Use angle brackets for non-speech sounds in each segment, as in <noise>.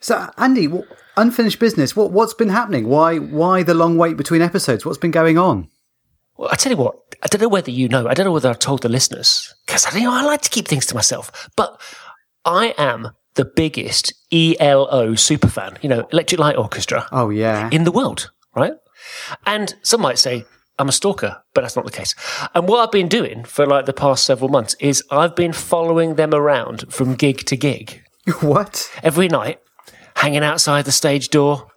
So, Andy, what, unfinished business. What what's been happening? Why why the long wait between episodes? What's been going on? Well, I tell you what, I don't know whether you know, I don't know whether I've told the listeners, because I, you know, I like to keep things to myself, but I am the biggest ELO superfan, you know, Electric Light Orchestra Oh yeah, in the world, right? And some might say I'm a stalker, but that's not the case. And what I've been doing for like the past several months is I've been following them around from gig to gig <laughs> what? every night, hanging outside the stage door,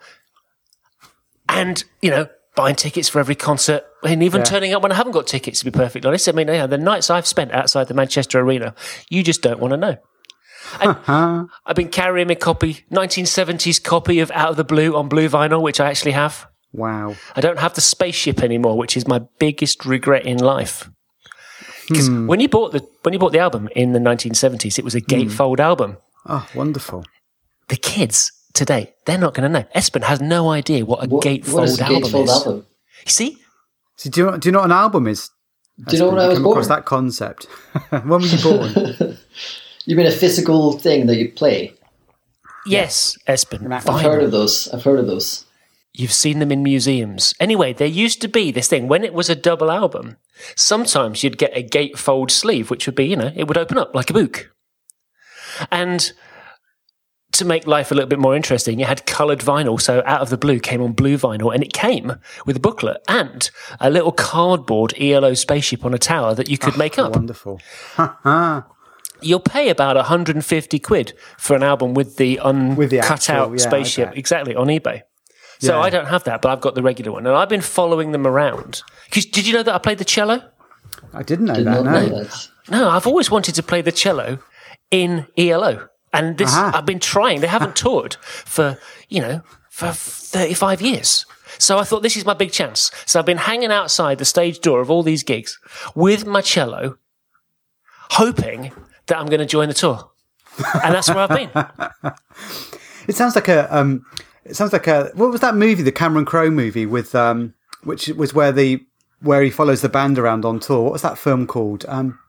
and you know, buying tickets for every concert, and even Yeah. turning up when I haven't got tickets. To be perfectly honest, I mean, you know, the nights I've spent outside the Manchester Arena, you just don't want to know. And <laughs> I've been carrying a copy, 1970s copy of Out of the Blue on blue vinyl, which I actually have. Wow. I don't have the spaceship anymore, which is my biggest regret in life. Because hmm. when you bought the when you bought the album in the 1970s, it was a hmm. gatefold album. Oh, wonderful. The kids today, they're not going to know. Espen has no idea what a What, gatefold what is a album gatefold is. album? You see, So do you know, do you know what an album is? Do you know when I was come born? across that concept. <laughs> when were you born? <laughs> You mean a physical thing that you play? yes, Espen, I've I've heard of those. I've heard of those. You've seen them in museums. Anyway, there used to be this thing when it was a double album. Sometimes you'd get a gatefold sleeve, which would be, you know, it would open up like a book. And to make life a little bit more interesting, it had coloured vinyl. So out of the blue came on blue vinyl, and it came with a booklet and a little cardboard ELO spaceship on a tower that you could ah, make up. Wonderful. Ha <laughs> ha. You'll pay about 150 quid for an album with the With the uncut actual- out yeah, spaceship, bet. exactly on eBay. So Yeah. I don't have that, but I've got the regular one, and I've been following them around. 'Cause did you know that I played the cello? I didn't know Did that. No. know that. No, I've always wanted to play the cello in ELO, and this Aha. I've been trying. They haven't toured for you know for 35 years. So I thought this is my big chance. So I've been hanging outside the stage door of all these gigs with my cello, hoping that I'm going to join the tour, and that's where I've been. <laughs> It sounds like a um. It sounds like a what was that movie? The Cameron Crowe movie with um, which was where the where he follows the band around on tour. What was that film called? Um,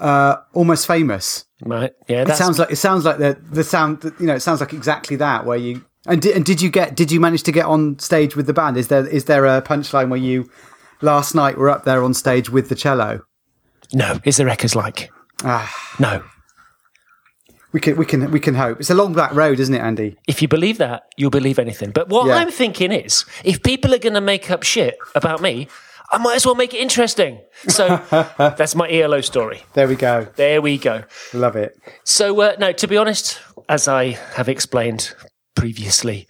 uh, almost famous. Right? Yeah, It sounds like it sounds like the the sound. You know, it sounds like exactly that. Where you and did, and did you get did you manage to get on stage with the band? Is there is there a punchline where you last night were up there on stage with the cello? no. Is the records like Ah, no? we can we can we can hope. It's a long black road, isn't it, Andy? If you believe that, you'll believe anything. But what Yeah. I'm thinking is, if people are going to make up shit about me, I might as well make it interesting. So <laughs> that's my ELO story. There we go. There we go. Love it. So, uh, no, to be honest, as I have explained previously,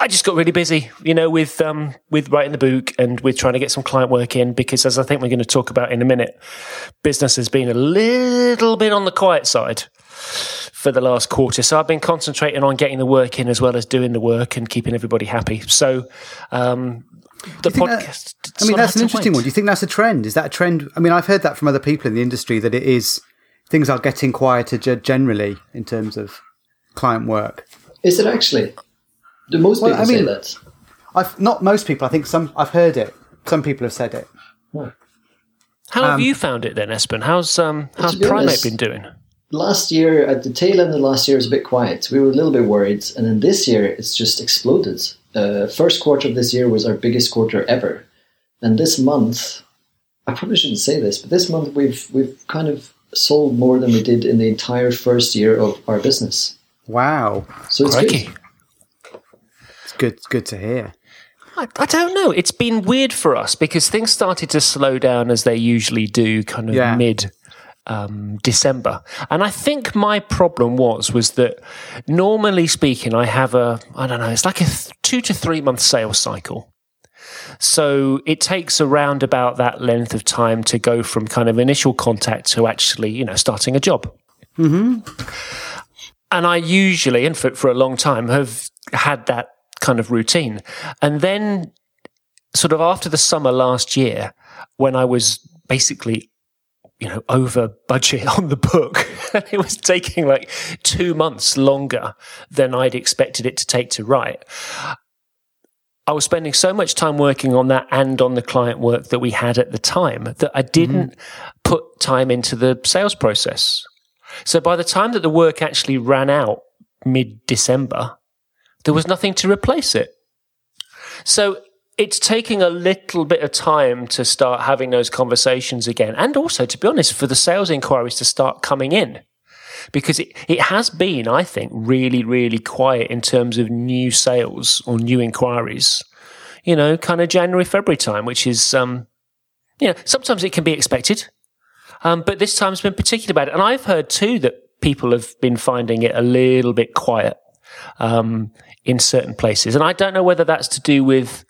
I just got really busy, you know, with um, with writing the book and with trying to get some client work in. Because, as I think we're going to talk about in a minute, business has been a little bit on the quiet side for the last quarter. So I've been concentrating on getting the work in as well as doing the work and keeping everybody happy. So um, the think that- I mean, that's an interesting wait. one. Do you think that's a trend? Is that a trend? I mean, I've heard that from other people in the industry that it is things are getting quieter generally in terms of client work. Is it actually? Do most Well, people I say mean- that? I've not most people. I think some. I've heard it. Some people have said it. How have you found it then, Espen? How's um, how's to be Primate honest- been doing? Last year, at the tail end of last year, was a bit quiet. We were a little bit worried, and then this year, it's just exploded. Uh, first quarter of this year was our biggest quarter ever, and this month, I probably shouldn't say this, but this month we've we've kind of sold more than we did in the entire first year of our business. Wow, So it's Crikey. good. it's good. It's good to hear. I, I don't know. It's been weird for us because things started to slow down as they usually do, kind of Yeah. mid um, December. And I think my problem was was that normally speaking, I have a I don't know. It's like a th- two to three month sales cycle. So it takes around about that length of time to go from kind of initial contact to actually, you know, starting a job. And I usually, and for, for a long time, have had that kind of routine. And then, sort of after the summer last year, when I was basically, you know, over budget <laughs> on the book, <laughs> and it was taking like two months longer than I'd expected it to take to write. I was spending so much time working on that and on the client work that we had at the time that I mm-hmm. didn't put time into the sales process. So by the time that the work actually ran out mid December, there was nothing to replace it. So it's taking a little bit of time to start having those conversations again. And also, to be honest, for the sales inquiries to start coming in. Because it, it has been, I think, really, really quiet in terms of new sales or new inquiries, you know, kind of January, February time, which is, um, you know, sometimes it can be expected. Um, but this time's been particularly bad. And I've heard too that people have been finding it a little bit quiet um, in certain places. And I don't know whether that's to do with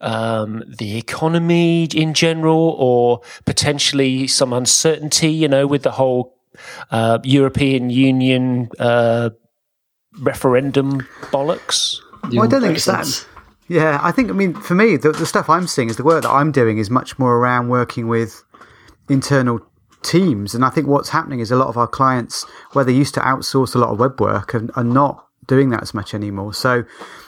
um, the economy in general or potentially some uncertainty, you know, with the whole uh, European Union uh, referendum bollocks. Well, I don't think it's that. Yeah, I think, I mean, for me, the, the stuff I'm seeing is the work that I'm doing is much more around working with internal teams. And I think what's happening is a lot of our clients, where they used to outsource a lot of web work, are, are not doing that as much anymore. So,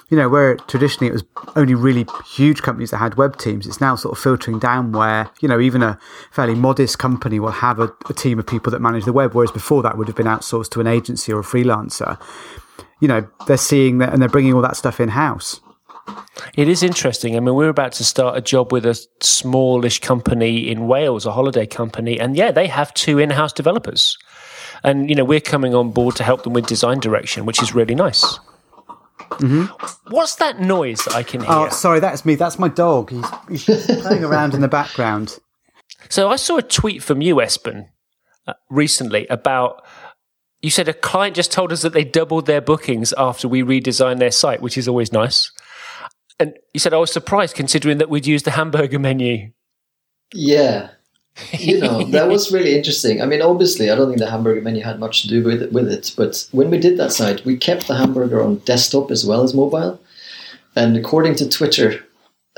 you know, where traditionally it was only really huge companies that had web teams, it's now sort of filtering down where, you know, even a fairly modest company will have a, a team of people that manage the web, whereas before that would have been outsourced to an agency or a freelancer. You know, they're seeing that and they're bringing all that stuff in house. It is interesting. I mean, we're about to start a job with a smallish company in Wales, a holiday company, and yeah, they have two in-house developers. And you know, we're coming on board to help them with design direction, which is really nice. Mm-hmm. What's that noise that I can hear? Oh, sorry, that's me. That's my dog. He's, he's <laughs> playing around in the background. So I saw a tweet from you, Espen, uh, recently about. You said a client just told us that they doubled their bookings after we redesigned their site, which is always nice. And you said I was surprised considering that we'd used the hamburger menu. Yeah, you know <laughs> that was really interesting. I mean, obviously, I don't think the hamburger menu had much to do with it, with it. But when we did that site, we kept the hamburger on desktop as well as mobile. And according to Twitter,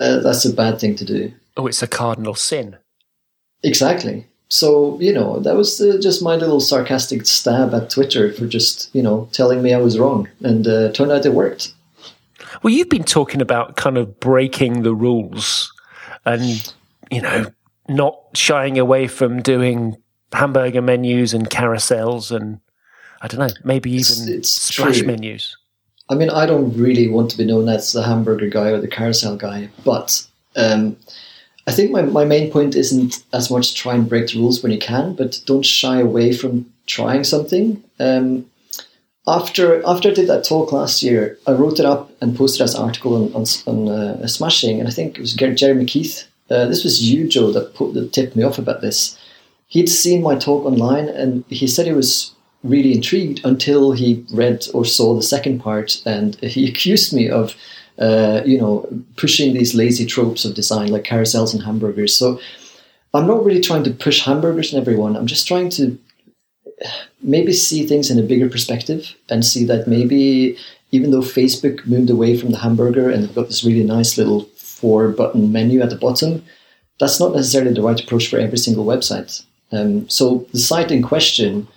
uh, that's a bad thing to do. Oh, it's a cardinal sin. Exactly. So you know that was uh, just my little sarcastic stab at Twitter for just you know telling me I was wrong, and uh, turned out it worked. Well, you've been talking about kind of breaking the rules, and you know not shying away from doing hamburger menus and carousels and I don't know, maybe even it's, it's splash true. menus. I mean, I don't really want to be known as the hamburger guy or the carousel guy, but um, I think my, my main point isn't as much try and break the rules when you can, but don't shy away from trying something. Um, after after I did that talk last year, I wrote it up and posted as an article on, on, on uh, Smashing, and I think it was Jeremy Keith uh, this was you, Joe, that, put, that tipped me off about this. He'd seen my talk online and he said he was really intrigued until he read or saw the second part and he <laughs> accused me of, uh, you know, pushing these lazy tropes of design like carousels and hamburgers. So I'm not really trying to push hamburgers on everyone. I'm just trying to maybe see things in a bigger perspective and see that maybe even though Facebook moved away from the hamburger and they've got this really nice little four button menu at the bottom, that's not necessarily the right approach for every single website. Um, so the site in question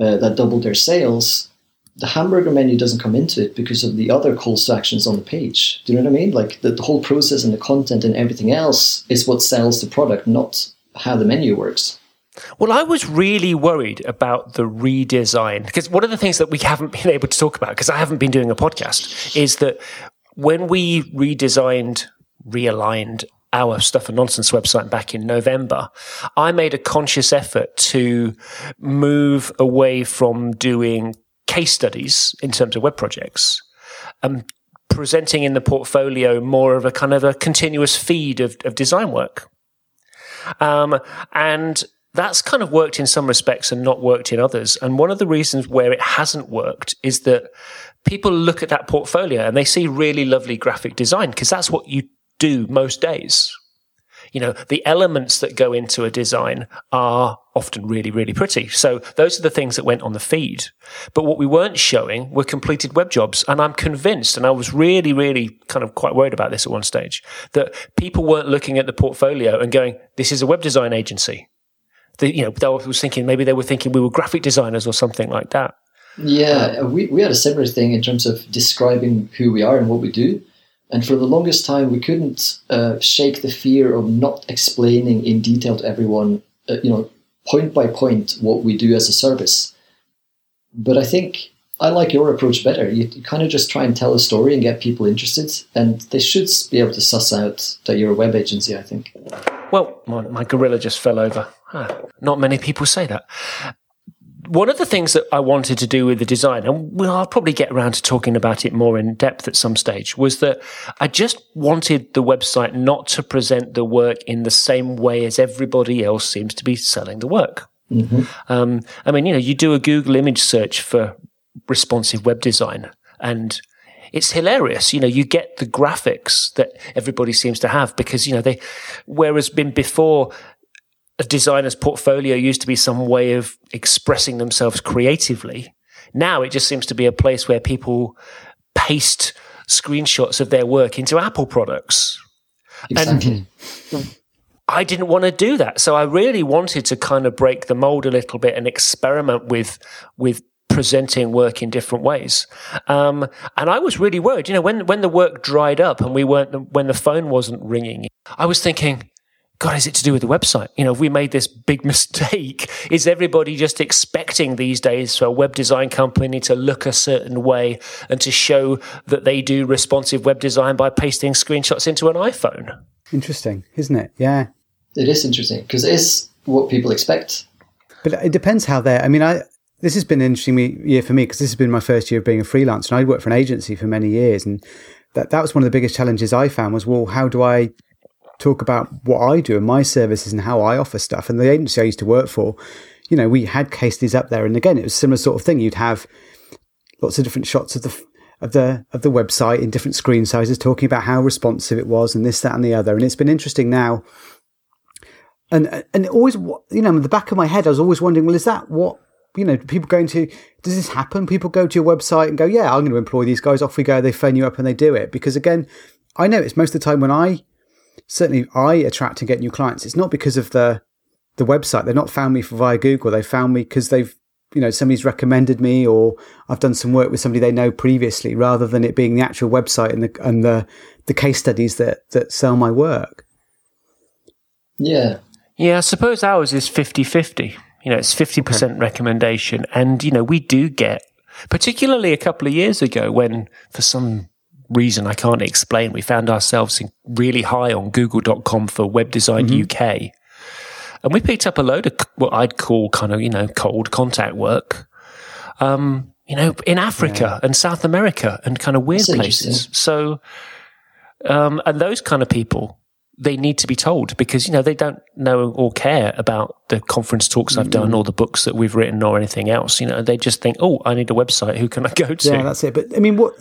uh, that doubled their sales, the hamburger menu doesn't come into it because of the other calls to actions on the page. Do you know what I mean? Like the, the whole process and the content and everything else is what sells the product, not how the menu works. Well, I was really worried about the redesign because one of the things that we haven't been able to talk about because I haven't been doing a podcast is that when we redesigned realigned our Stuff and Nonsense website back in November, I made a conscious effort to move away from doing case studies in terms of web projects and presenting in the portfolio more of a kind of a continuous feed of, of design work. Um, and that's kind of worked in some respects and not worked in others. And one of the reasons where it hasn't worked is that people look at that portfolio and they see really lovely graphic design because that's what you do most days. You know, the elements that go into a design are often really, really pretty. So those are the things that went on the feed. But what we weren't showing were completed web jobs. And I'm convinced, and I was really, really kind of quite worried about this at one stage, that people weren't looking at the portfolio and going, this is a web design agency. The, you know, they was thinking, maybe they were thinking we were graphic designers or something like that. Yeah, um, we, we had a similar thing in terms of describing who we are and what we do. And for the longest time, we couldn't uh, shake the fear of not explaining in detail to everyone, uh, you know, point by point what we do as a service. But I think I like your approach better. You, you kind of just try and tell a story and get people interested, and they should be able to suss out that you're a web agency. I think. Well, my, my gorilla just fell over. Ah, not many people say that. One of the things that I wanted to do with the design, and we'll, I'll probably get around to talking about it more in depth at some stage, was that I just wanted the website not to present the work in the same way as everybody else seems to be selling the work. Mm-hmm. Um, I mean, you know, you do a Google image search for responsive web design and it's hilarious. You know, you get the graphics that everybody seems to have because, you know, they, whereas been before a designer's portfolio used to be some way of expressing themselves creatively. Now it just seems to be a place where people paste screenshots of their work into Apple products. Exactly. And I didn't want to do that. So I really wanted to kind of break the mold a little bit and experiment with, with presenting work in different ways. Um, and I was really worried, you know, when, when the work dried up and we weren't, when the phone wasn't ringing, I was thinking, God, is it to do with the website? You know, if we made this big <laughs> mistake, is everybody just expecting these days for a web design company to look a certain way and to show that they do responsive web design by pasting screenshots into an iPhone? Interesting, isn't it? Yeah. It is interesting because it is what people expect. But it depends how they're. I mean, I this has been an interesting year for me because this has been my first year of being a freelancer, and I worked for an agency for many years, and that that was one of the biggest challenges I found was, well, how do I talk about what I do and my services and how I offer stuff? And the agency I used to work for, you know, we had case studies up there, and again, it was a similar sort of thing. You'd have lots of different shots of the of the of the website in different screen sizes, talking about how responsive it was, and this, that, and the other. And it's been interesting now and and always you know in the back of my head I was always wondering well is that what you know people going to does this happen people go to your website and go yeah I'm going to employ these guys off we go they phone you up and they do it because again I know it's most of the time when I certainly I attract and get new clients it's not because of the the website They're not found me via Google they found me because they've you know somebody's recommended me or I've done some work with somebody they know previously rather than it being the actual website and the and the the case studies that that sell my work yeah yeah, I suppose ours is 50 50. You know, it's 50% okay. recommendation. And, you know, we do get, particularly a couple of years ago when, for some reason I can't explain, we found ourselves really high on google.com for web design mm-hmm. UK. And we picked up a load of what I'd call kind of, you know, cold contact work. Um, you know, in Africa yeah. and South America and kind of weird places. So, um, and those kind of people they need to be told because you know they don't know or care about the conference talks I've done mm. or the books that we've written or anything else. You know, they just think, "Oh, I need a website. Who can I go to?" Yeah, that's it. But I mean, what?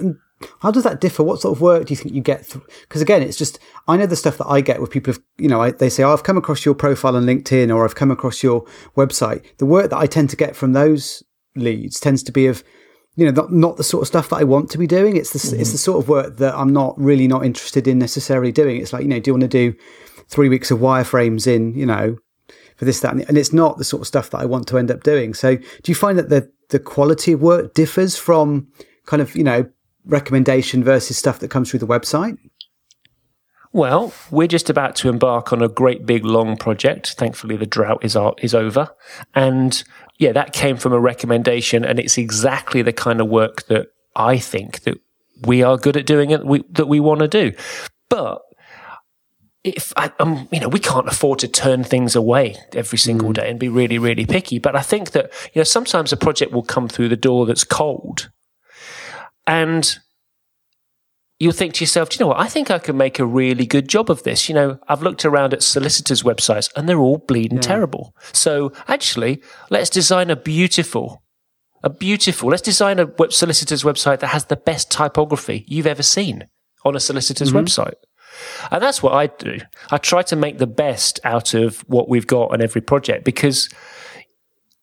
How does that differ? What sort of work do you think you get? Because again, it's just I know the stuff that I get with people. Have, you know, I, they say, "Oh, I've come across your profile on LinkedIn," or "I've come across your website." The work that I tend to get from those leads tends to be of you know, not, not the sort of stuff that I want to be doing. It's the, mm-hmm. it's the sort of work that I'm not really not interested in necessarily doing. It's like, you know, do you want to do three weeks of wireframes in, you know, for this, that, and it's not the sort of stuff that I want to end up doing. So do you find that the, the quality of work differs from kind of, you know, recommendation versus stuff that comes through the website? Well, we're just about to embark on a great big long project. Thankfully, the drought is is over, and yeah, that came from a recommendation, and it's exactly the kind of work that I think that we are good at doing it we, that we want to do. But if I, um, you know, we can't afford to turn things away every single mm. day and be really, really picky. But I think that you know sometimes a project will come through the door that's cold, and you'll think to yourself, do you know what? I think I can make a really good job of this. You know, I've looked around at solicitors' websites and they're all bleeding yeah. terrible. So actually, let's design a beautiful, a beautiful, let's design a web solicitor's website that has the best typography you've ever seen on a solicitor's mm-hmm. website. And that's what I do. I try to make the best out of what we've got on every project because,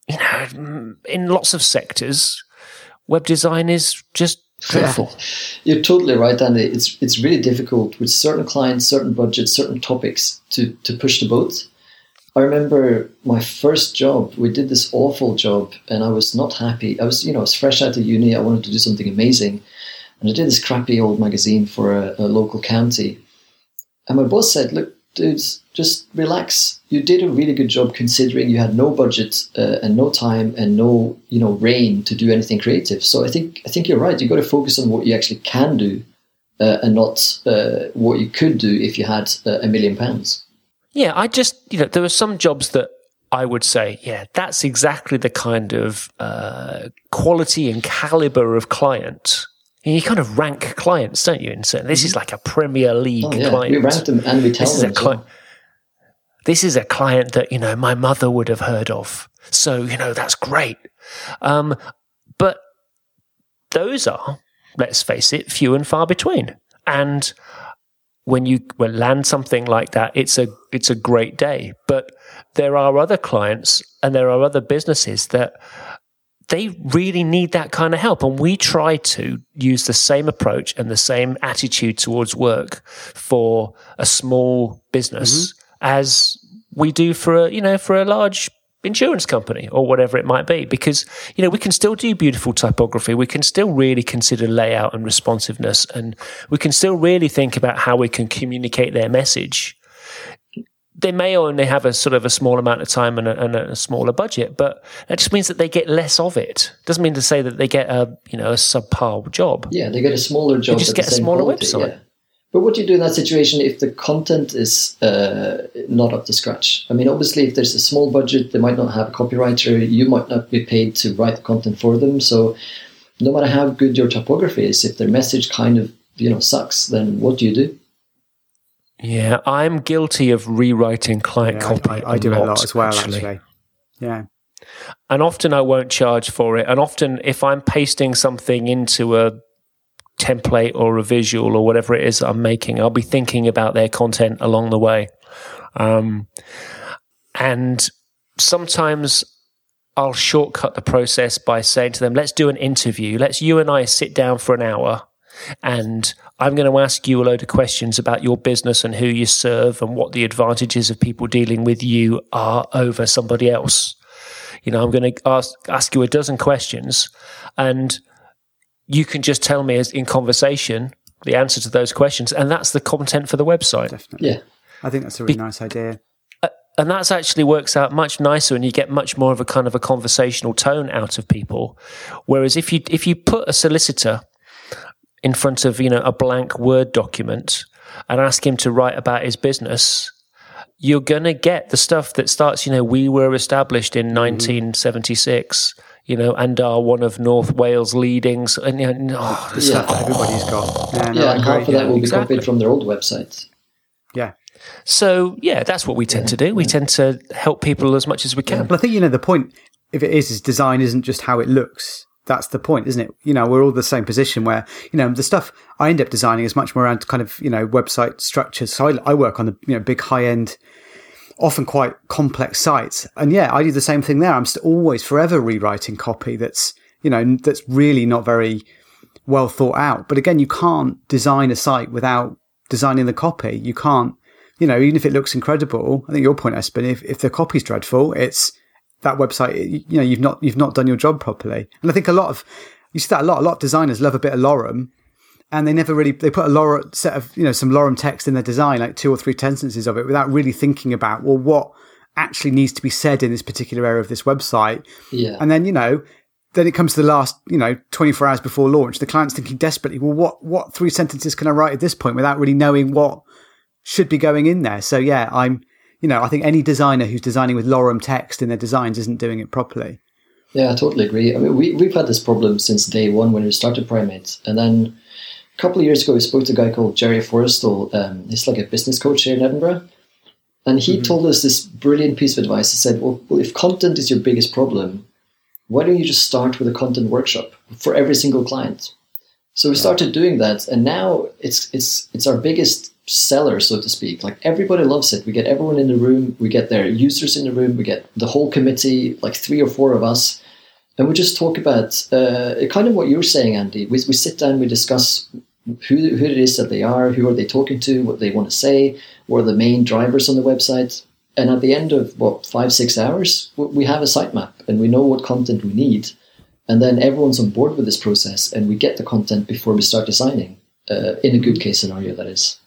you know, in lots of sectors, web design is just dreadful. You're totally right, Andy. It's it's really difficult with certain clients, certain budgets, certain topics to to push the boat. I remember my first job. We did this awful job, and I was not happy. I was, you know, I was fresh out of uni. I wanted to do something amazing, and I did this crappy old magazine for a, a local county. And my boss said, "Look, dudes, just relax. You did a really good job considering you had no budget uh, and no time and no you know reign to do anything creative. So I think I think you're right. You got to focus on what you actually can do uh, and not uh, what you could do if you had uh, a million pounds. Yeah, I just you know there were some jobs that I would say, yeah, that's exactly the kind of uh, quality and caliber of client. You kind of rank clients, don't you? And so this is like a Premier League Oh yeah, client. we rank them and we tell this is a as client. This is a client that you know my mother would have heard of. So you know that's great. Um, but those are, let's face it, few and far between. And when you land something like that, it's a it's a great day. But there are other clients and there are other businesses that they really need that kind of help. And we try to use the same approach and the same attitude towards work for a small business as we do for a, you know, for a large insurance company or whatever it might be. Because, you know, we can still do beautiful typography. We can still really consider layout and responsiveness. And we can still really think about how we can communicate their message they may only have a sort of a small amount of time and a, and a smaller budget, but that just means that they get less of it. Doesn't mean to say that they get a you know a subpar job. Yeah, they get a smaller job. just get a smaller quality, website. Yeah. But what do you do in that situation if the content is uh, not up to scratch? I mean, obviously, if there's a small budget, they might not have a copywriter. You might not be paid to write the content for them. So, no matter how good your typography is, if their message kind of you know sucks, then what do you do? Yeah, I'm guilty of rewriting client Yeah, copy. I, I do it a lot as well, actually. actually. Yeah. and often I won't charge for it. And often, if I'm pasting something into a template or a visual or whatever it is that I'm making, I'll be thinking about their content along the way. Um, and sometimes I'll shortcut the process by saying to them, let's do an interview. Let's you and I sit down for an hour and I'm going to ask you a load of questions about your business and who you serve and what the advantages of people dealing with you are over somebody else. You know, I'm going to ask, ask you a dozen questions and you can just tell me as in conversation the answer to those questions. And that's the content for the website. Definitely. Yeah, I think that's a really nice idea. Uh, and that's actually works out much nicer and you get much more of a kind of a conversational tone out of people whereas if you if you put a solicitor in front of you know a blank word document and ask him to write about his business you're going to get the stuff that starts you know we were established in mm-hmm. 1976 you know and are one of north wales leadings and you know, oh, The there's stuff everybody's got. Yeah, no, yeah, and agree. half of that yeah. will be exactly. copied from their old websites. yeah. so yeah that's what we tend to do we tend to help people as much as we can But I think, you know, the point, if it is, is design isn't just how it looks. That's the point, isn't it? You know, we're all the same position where, you know, the stuff I end up designing is much more around kind of, you know, website structures. So I, I work on the, you know, big high end, often quite complex sites. And yeah, I do the same thing there. I'm always forever rewriting copy that's, you know, that's really not very well thought out. But again, you can't design a site without designing the copy. You can't, you know, even if it looks incredible, I think your point, Espen, if, if the copy's dreadful, it's that website, you know, you've not, you've not done your job properly. And I think a lot of, you see that a lot, a lot of designers love a bit of lorem and they never really, they put a lorem set of, you know, some lorem text in their design, like two or three sentences of it without really thinking about, well, what actually needs to be said in this particular area of this website. Yeah, And then, you know, then it comes to the last, you know, 24 hours before launch. The client's thinking desperately, well, what, what three sentences can I write at this point without really knowing what should be going in there? So, yeah, I'm, you know, I think any designer who's designing with lorem text in their designs isn't doing it properly. Yeah, I totally agree. I mean, we, we've had this problem since day one when we started Primate. And then a couple of years ago, we spoke to a guy called Jerry Forrestal. Um, he's like a business coach here in Edinburgh. And he told us this brilliant piece of advice. He said, well, well, if content is your biggest problem, why don't you just start with a content workshop for every single client? So we started doing that, and now it's it's it's our biggest seller, so to speak. Like everybody loves it. We get everyone in the room, we get their users in the room, we get the whole committee, like three or four of us, and we just talk about uh, kind of what you're saying, Andy. We we sit down, we discuss who who it is that they are, who are they talking to, what they want to say, what are the main drivers on the website, and at the end of what five six hours, we have a sitemap and we know what content we need, and then everyone's on board with this process, and we get the content before we start designing. Uh, in a good case scenario, that is.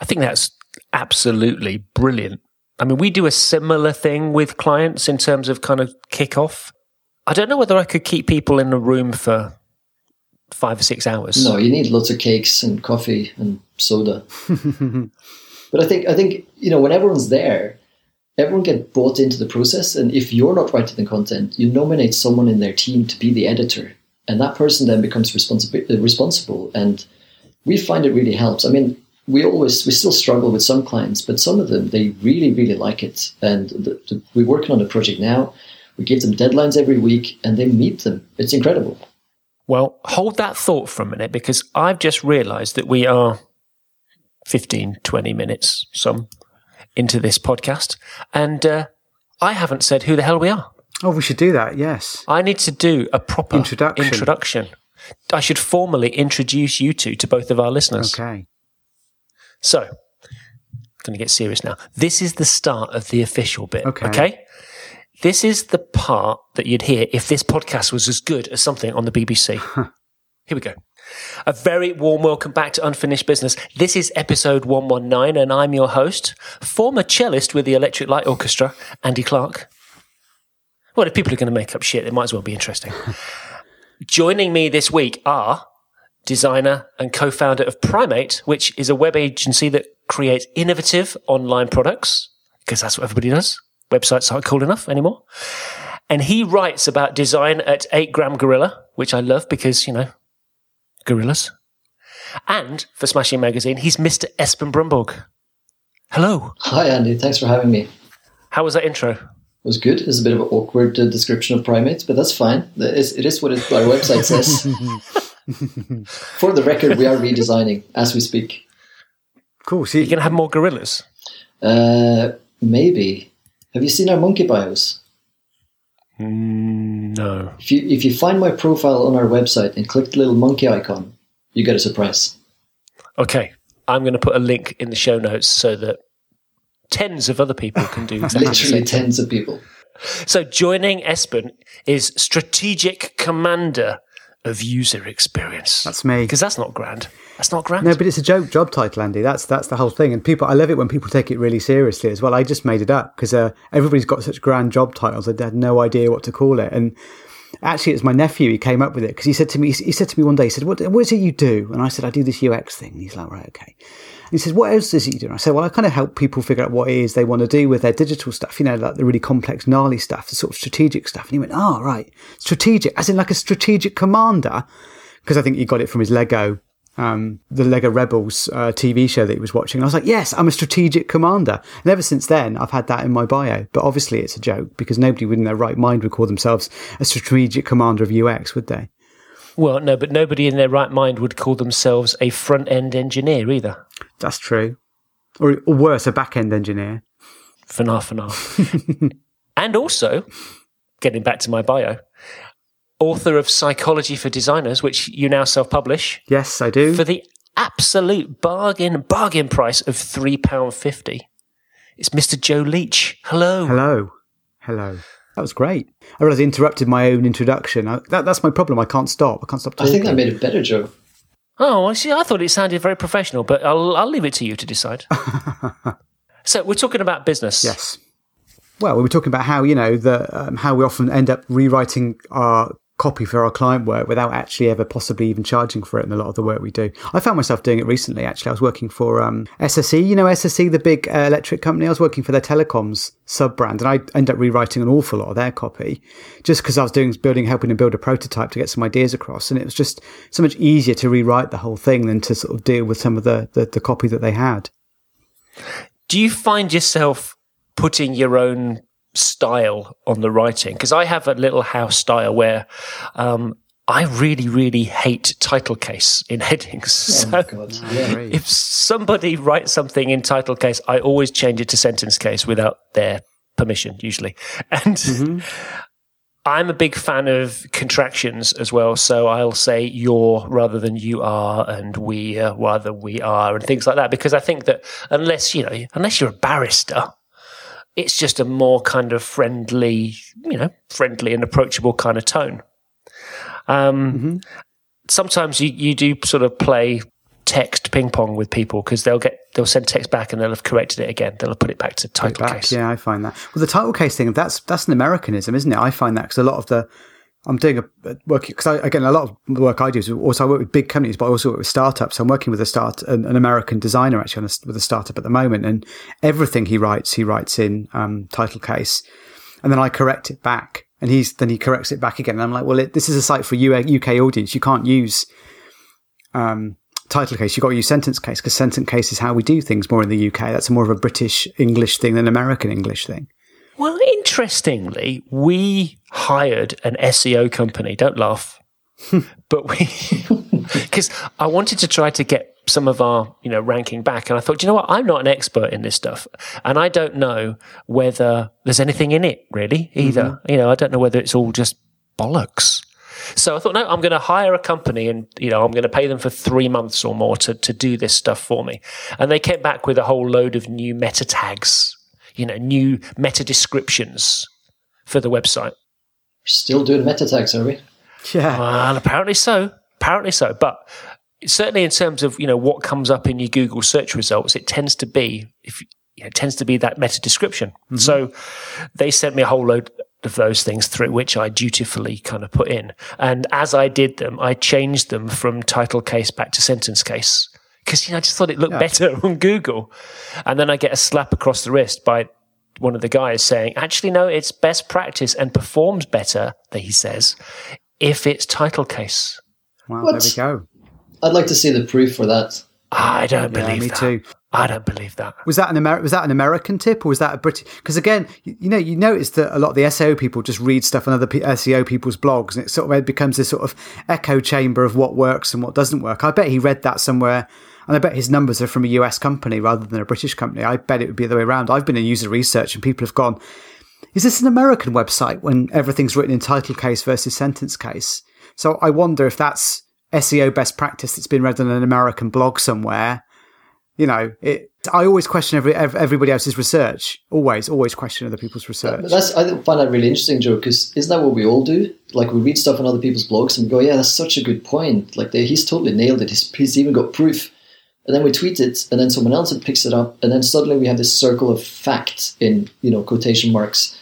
I think that's absolutely brilliant. I mean, we do a similar thing with clients in terms of kind of kickoff. I don't know whether I could keep people in a room for five or six hours. No, you need lots of cakes and coffee and soda. <laughs> but I think I think you know when everyone's there, everyone get bought into the process. And if you're not writing the content, you nominate someone in their team to be the editor, and that person then becomes responsible. Uh, responsible, and we find it really helps. I mean, we always we still struggle with some clients, but some of them they really really like it, and the, the, we're working on a project now. We give them deadlines every week, and they meet them. It's incredible. Well, hold that thought for a minute because I've just realized that we are 15, 20 minutes some into this podcast, and uh, I haven't said who the hell we are. Oh, we should do that. Yes. I need to do a proper Introduction. introduction. I should formally introduce you two to both of our listeners. Okay. So, I'm going to get serious now. This is the start of the official bit. Okay. Okay. This is the part that you'd hear if this podcast was as good as something on the BBC. <laughs> Here we go. A very warm welcome back to Unfinished Business. This is episode 119, and I'm your host, former cellist with the Electric Light Orchestra, Andy Clarke. Well, if people are going to make up shit, it might as well be interesting. <laughs> Joining me this week are designer and co-founder of Primate, which is a web agency that creates innovative online products, because that's what everybody does. Websites aren't cool enough anymore. And he writes about design at 8 Gram Gorilla, which I love because, you know, gorillas. And for Smashing Magazine, he's Mr. Espen Brunborg. Hello. Hi, Andy. Thanks for having me. How was that intro? It was good. It's a bit of an awkward uh, description of primates, but that's fine. It is, it is what it, our website says. <laughs> For the record, we are redesigning as we speak. Cool. So You're going to have more gorillas? Uh, maybe. Have you seen our monkey bios? Mm, no. If you if you find my profile on our website and click the little monkey icon, you get a surprise. Okay. I'm going to put a link in the show notes so that tens of other people can do exactly <laughs> Literally tens of people. So joining Espen is strategic commander of user experience. that's me. because that's not grand. That's not grand. No, but it's a joke job title, Andy. That's that's the whole thing. And people, I love it when people take it really seriously as well. I just made it up because uh, everybody's got such grand job titles. I had no idea what to call it. And actually, it's my nephew. He came up with it because he said to me, he said to me one day, he said, "What, what is it you do?" And I said, "I do this UX thing." And he's like, "Right, okay." He says, "What else is it you do?" I said, "Well, I kind of help people figure out what it is they want to do with their digital stuff. You know, like the really complex, gnarly stuff, the sort of strategic stuff." And he went, "Oh, right, strategic, as in like a strategic commander." Because I think he got it from his Lego um, the Lego Rebels uh, TV show that he was watching. And I was like, yes, I'm a strategic commander. And ever since then, I've had that in my bio. But obviously, it's a joke because nobody within their right mind would call themselves a strategic commander of UX, would they? Well, no, but nobody in their right mind would call themselves a front end engineer either. That's true. Or, or worse, a back end engineer. For now, for now. and also, getting back to my bio, author of Psychology for Designers, which you now self publish Yes, I do. for the absolute bargain bargain price of three pound fifty. It's Mr. Joe Leech. Hello. Hello. Hello. That was great. I realised I interrupted my own introduction. I, that, that's my problem. I can't stop. I can't stop talking. I think I made it better, Joe. Oh, I see. I thought it sounded very professional, but I'll I'll leave it to you to decide. <laughs> so we're talking about business. Yes. Well, we were talking about how you know the um, how we often end up rewriting our copy for our client work without actually ever possibly even charging for it in a lot of the work we do. I found myself doing it recently. Actually, I was working for um, SSE. You know SSE, the big uh, electric company. I was working for their telecoms sub brand, and I ended up rewriting an awful lot of their copy just because I was doing building, helping them build a prototype to get some ideas across, and it was just so much easier to rewrite the whole thing than to sort of deal with some of the the, the copy that they had. Do you find yourself putting your own style on the writing? Because I have a little house style where um, I really, really hate title case in <laughs> headings. Oh so my god. Yeah. <laughs> If somebody writes something in title case, I always change it to sentence case without their permission, usually. <laughs> And I'm a big fan of contractions as well. So I'll say you're rather than you are, and we rather than we are, and things like that. Because I think that unless you know, unless you're a barrister, it's just a more kind of friendly, you know, friendly and approachable kind of tone. Um, Sometimes you, you do sort of play text ping pong with people because they'll get they'll send text back and they'll have corrected it again. They'll have put it back to title back. case. Yeah, I find that. Well, the title case thing that's that's an Americanism, isn't it? I find that because a lot of the I'm doing a work because again a lot of the work I do is also I work with big companies, but I also work with startups. I'm working with a start an, an American designer actually a, with a startup at the moment, and everything he writes he writes in um, title case, and then I correct it back, and he's then he corrects it back again. And I'm like, well, it, this is a site for a UK audience. You can't use um, title case. You've got to use sentence case because sentence case is how we do things more in the UK. That's more of a British English thing than American English thing. Well, interestingly, we hired an SEO company. Don't laugh, <laughs> but we <laughs> because I wanted to try to get some of our you know ranking back, and I thought, you know what, I'm not an expert in this stuff, and I don't know whether there's anything in it really either. Mm-hmm. You know, I don't know whether it's all just bollocks. So I thought, no, I'm going to hire a company and, you know, I'm going to pay them for three months or more to, to do this stuff for me. And they came back with a whole load of new meta tags, you know, new meta descriptions for the website. Still doing meta tags, are we? Yeah. Well, apparently so. Apparently so. But certainly in terms of, you know, what comes up in your Google search results, it tends to be, if you know, it tends to be that meta description. Mm-hmm. So they sent me a whole load of those things through which I dutifully kind of put in. And as I did them, I changed them from title case back to sentence case because you know I just thought it looked better <laughs> on Google. And then I get a slap across the wrist by one of the guys saying, "Actually, no, it's best practice and performs better." That he says, if it's title case. Well, What? there we go. I'd like to see the proof for that. I don't Yeah, believe me that. too. I don't believe that. Was that an Amer- was that an American tip or was that a British? Because again, you, you know, you notice that a lot of the SEO people just read stuff on other P- SEO people's blogs, and it sort of becomes this sort of echo chamber of what works and what doesn't work. I bet he read that somewhere, and I bet his numbers are from a US company rather than a British company. I bet it would be the other way around. I've been in user research, and people have gone, "Is this an American website?" When everything's written in title case versus sentence case. So I wonder if that's SEO best practice that's been read on an American blog somewhere you know, it. I always question every, everybody else's research. Always, always question other people's research. That's I find that really interesting, Joe, because isn't that what we all do? Like we read stuff on other people's blogs and we go, "Yeah, that's such a good point." Like they, he's totally nailed it. He's, he's even got proof. And then we tweet it, and then someone else picks it up, and then suddenly we have this circle of fact in you know quotation marks,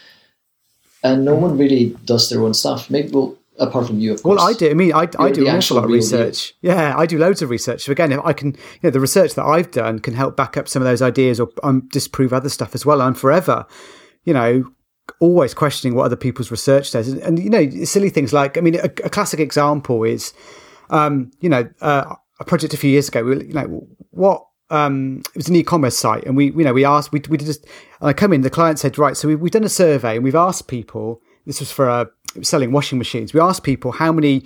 and no one really does their own stuff. Maybe well, apart from you, of course. Well, I do. I mean, I, I do an awful lot of real deal. research. Yeah, I do loads of research. So again, if I can, you know, the research that I've done can help back up some of those ideas or um, disprove other stuff as well. I'm forever, you know, always questioning what other people's research says. And, and you know, silly things like, I mean, a, a classic example is, um, you know, uh, a project a few years ago. We, were, you know, what um, it was an e-commerce site, and we, you know, we asked, we, we did just, and I come in, the client said, right, so we, we've done a survey, and we've asked people. This was for uh, selling washing machines. We asked people how many,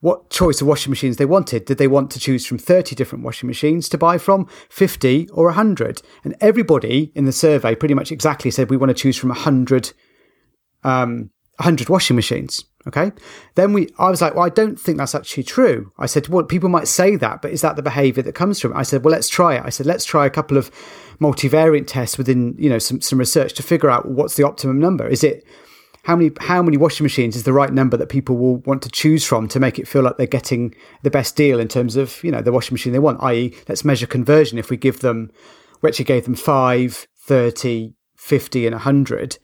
what choice of washing machines they wanted. Did they want to choose from thirty different washing machines to buy from, fifty or hundred? And everybody in the survey pretty much exactly said we want to choose from hundred um, 100 washing machines. Okay. Then we, I was like, well, I don't think that's actually true. I said, well, people might say that, but is that the behavior that comes from it? I said, well, let's try it. I said, let's try a couple of multivariate tests within, you know, some, some research to figure out what's the optimum number. Is it, how many, how many washing machines is the right number that people will want to choose from to make it feel like they're getting the best deal in terms of, you know, the washing machine they want, i.e. let's measure conversion. If we give them, we actually gave them 5, 30, 50 and 100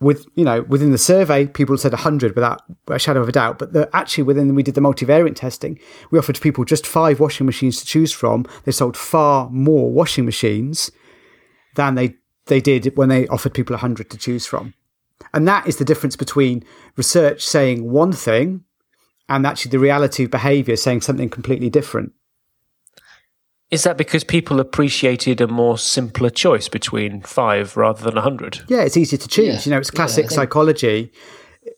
with you know within the survey people said 100 without a shadow of a doubt. But the, actually within we did the multivariant testing we offered people just five washing machines to choose from. They sold far more washing machines than they they did when they offered people 100 to choose from. And that is the difference between research saying one thing and actually the reality of behavior saying something completely different Is that because people appreciated a more simpler choice between five rather than a hundred? Yeah, it's easier to choose. Yeah. You know, it's Yeah, classic I think- psychology.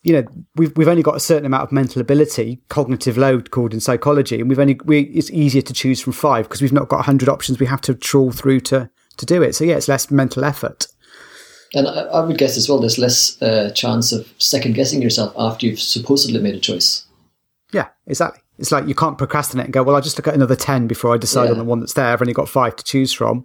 You know, we've we've only got a certain amount of mental ability, cognitive load called in psychology, and we've only we it's easier to choose from five because we've not got hundred options. We have to trawl through to to do it. So yeah, it's less mental effort. And I, I would guess as well, there's less uh, chance of second guessing yourself after you've supposedly made a choice. Yeah, exactly. It's like you can't procrastinate and go, well, I'll just look at another 10 before I decide Yeah. on the one that's there. I've only got five to choose from.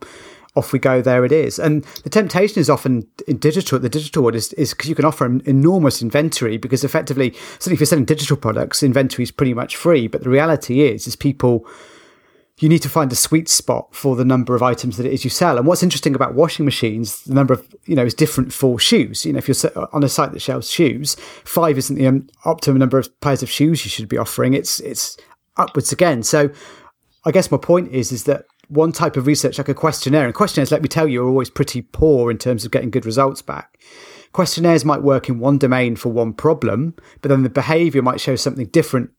Off we go, there it is. And the temptation is often in digital, the digital world is because you can offer an enormous inventory because effectively, certainly if you're selling digital products, inventory is pretty much free. But the reality is, is people you need to find a sweet spot for the number of items that it is you sell. And what's interesting about washing machines, the number of, you know, is different for shoes. You know, if you're on a site that sells shoes, five isn't the um, optimum number of pairs of shoes you should be offering. It's, it's upwards again. So I guess my point is, is that one type of research, like a questionnaire, and questionnaires, let me tell you, are always pretty poor in terms of getting good results back. Questionnaires might work in one domain for one problem, but then the behavior might show something different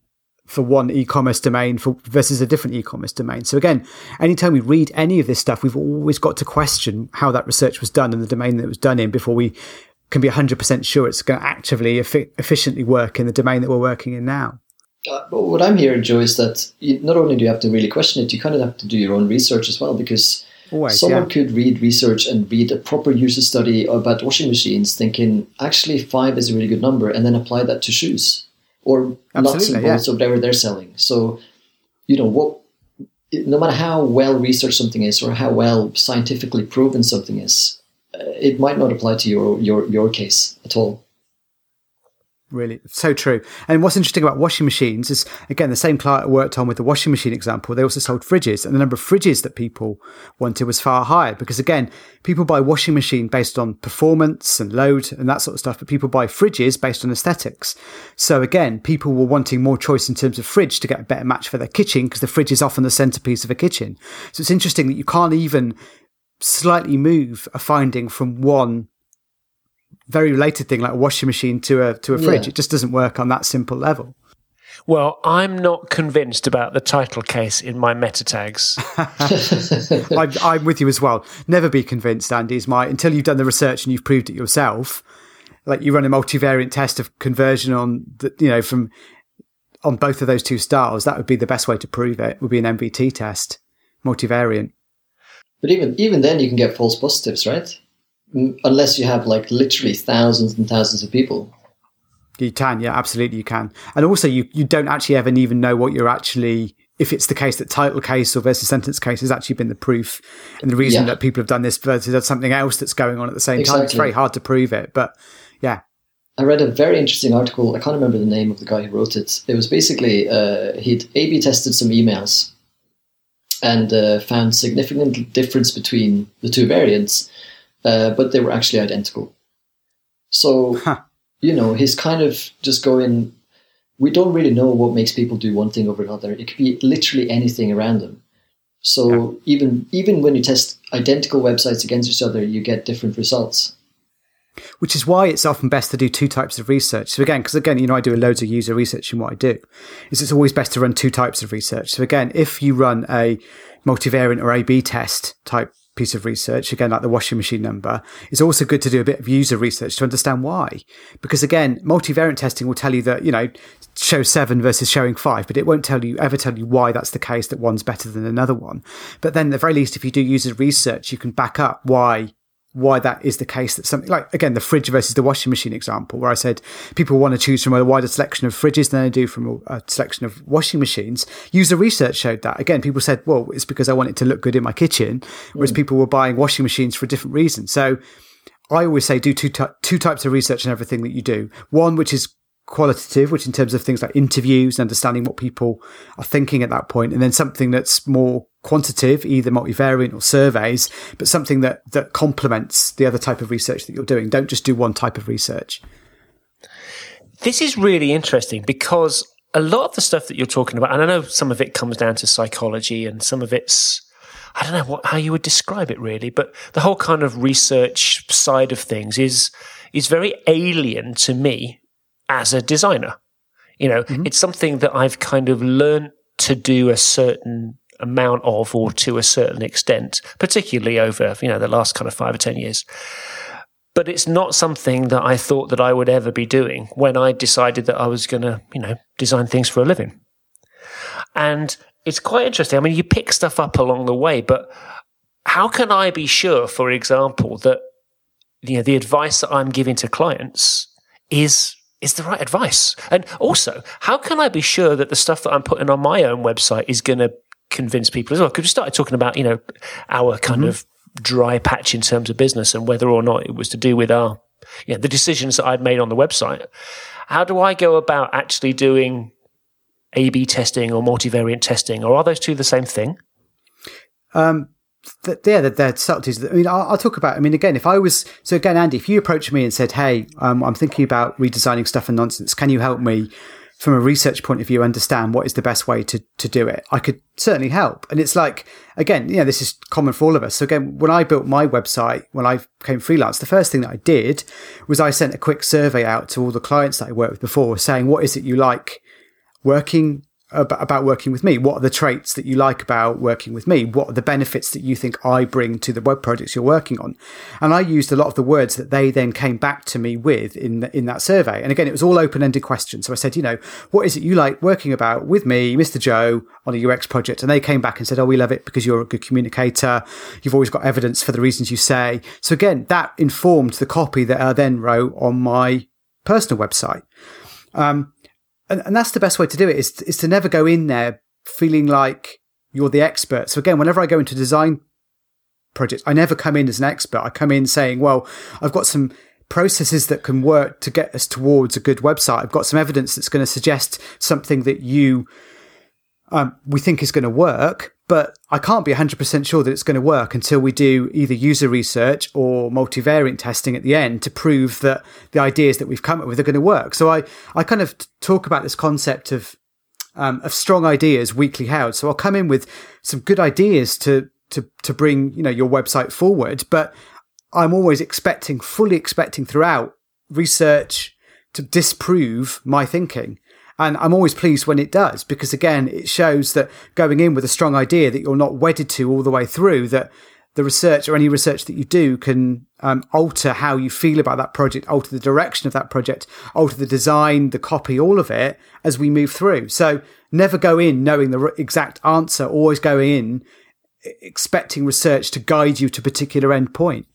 for one e-commerce domain for versus a different e-commerce domain. So again, anytime we read any of this stuff, we've always got to question how that research was done and the domain that it was done in before we can be 100% sure it's going to actively efficiently work in the domain that we're working in now. Uh, what I'm hearing, Joe, is that you, not only do you have to really question it, you kind of have to do your own research as well because Always, someone yeah. could read research and read a proper user study about washing machines, thinking actually five is a really good number, and then apply that to shoes or nuts and bolts yeah. or whatever they're selling. So, you know, what no matter how well researched something is or how well scientifically proven something is, uh, it might not apply to your your your case at all. Really, so true. And what's interesting about washing machines is, again, the same client I worked on with the washing machine example. They also sold fridges, and the number of fridges that people wanted was far higher because, again, people buy washing machine based on performance and load and that sort of stuff, but people buy fridges based on aesthetics. So, again, people were wanting more choice in terms of fridge to get a better match for their kitchen because the fridge is often the centerpiece of a kitchen. So, it's interesting that you can't even slightly move a finding from one very related thing like a washing machine to a to a fridge. Yeah. It just doesn't work on that simple level. Well, I'm not convinced about the title case in my meta tags. <laughs> <laughs> I'm, I'm, with you as well. Never be convinced, Andy. Is my until you've done the research and you've proved it yourself. Like you run a multivariate test of conversion on the, you know from on both of those two styles. That would be the best way to prove it. Would be an MVT test, multivariate. But even even then, you can get false positives, right? Unless you have like literally thousands and thousands of people. You can, yeah, absolutely, you can. And also, you you don't actually ever even know what you're actually. If it's the case that title case or versus sentence case has actually been the proof, and the reason yeah. that people have done this versus something else that's going on at the same exactly. time, it's very hard to prove it. But yeah, I read a very interesting article. I can't remember the name of the guy who wrote it. It was basically uh, he'd A/B tested some emails and uh, found significant difference between the two variants uh, but they were actually identical. So, huh. you know, he's kind of just going, we don't really know what makes people do one thing over another. It could be literally anything around them. So yeah. even even when you test identical websites against each other, you get different results. Which is why it's often best to do two types of research. So again, because again, you know, I do loads of user research in what I do, is it's always best to run two types of research. So again, if you run a multivariate or A/B test type piece of research, again, like the washing machine number, it's also good to do a bit of user research to understand why. Because again, multivariant testing will tell you that, you know, show seven versus showing five, but it won't tell you, ever tell you why that's the case, that one's better than another one. But then, at the very least, if you do user research, you can back up why why that is the case that something like again the fridge versus the washing machine example where i said people want to choose from a wider selection of fridges than they do from a, selection of washing machines. User research showed that. Again people said well it's because i want it to look good in my kitchen whereas mm. people were buying washing machines for a different reason. So i always say do two, t- two types of research in everything that you do. One which is qualitative, which in terms of things like interviews, understanding what people are thinking at that point, and then something that's more quantitative, either multivariant or surveys, but something that that complements the other type of research that you're doing. Don't just do one type of research. This is really interesting because a lot of the stuff that you're talking about, and I know some of it comes down to psychology and some of it's I don't know what, how you would describe it really, but the whole kind of research side of things is is very alien to me as a designer. You know, mm-hmm. it's something that I've kind of learned to do a certain amount of or to a certain extent, particularly over, you know, the last kind of five or 10 years. But it's not something that I thought that I would ever be doing when I decided that I was going to, you know, design things for a living. And it's quite interesting. I mean, you pick stuff up along the way, but how can I be sure, for example, that, you know, the advice that I'm giving to clients is is the right advice? And also, how can I be sure that the stuff that I'm putting on my own website is going to convince people as well? Because we started talking about, you know, our kind mm-hmm. of dry patch in terms of business and whether or not it was to do with our, you know, the decisions that I'd made on the website. How do I go about actually doing A B testing or multivariant testing? Or are those two the same thing? um, th- yeah, they're subtleties. I mean, I'll, I'll, talk about. I mean, again, if I was so again, Andy, if you approached me and said, "Hey, um, I'm thinking about redesigning stuff and nonsense. Can you help me?" From a research point of view, understand what is the best way to, to do it. I could certainly help. And it's like, again, you know, this is common for all of us. So again, when I built my website, when I came freelance, the first thing that I did was I sent a quick survey out to all the clients that I worked with before saying, what is it you like working about working with me? What are the traits that you like about working with me? What are the benefits that you think I bring to the web projects you're working on? And I used a lot of the words that they then came back to me with in the, in that survey. And again, it was all open ended questions. So I said, you know, what is it you like working about with me, Mr. Joe, on a UX project? And they came back and said, oh, we love it because you're a good communicator. You've always got evidence for the reasons you say. So again, that informed the copy that I then wrote on my personal website. Um, and, and that's the best way to do it is, is to never go in there feeling like you're the expert. So again, whenever I go into design projects, I never come in as an expert. I come in saying, well, I've got some processes that can work to get us towards a good website. I've got some evidence that's going to suggest something that you um, we think is going to work, but I can't be 100% sure that it's going to work until we do either user research or multivariate testing at the end to prove that the ideas that we've come up with are going to work. So I, I kind of talk about this concept of, um, of strong ideas weakly held. So I'll come in with some good ideas to, to, to bring, you know, your website forward, but I'm always expecting, fully expecting throughout research to disprove my thinking. And I'm always pleased when it does because again, it shows that going in with a strong idea that you're not wedded to all the way through, that the research or any research that you do can um, alter how you feel about that project, alter the direction of that project, alter the design, the copy, all of it as we move through. So never go in knowing the exact answer, always go in expecting research to guide you to a particular end point.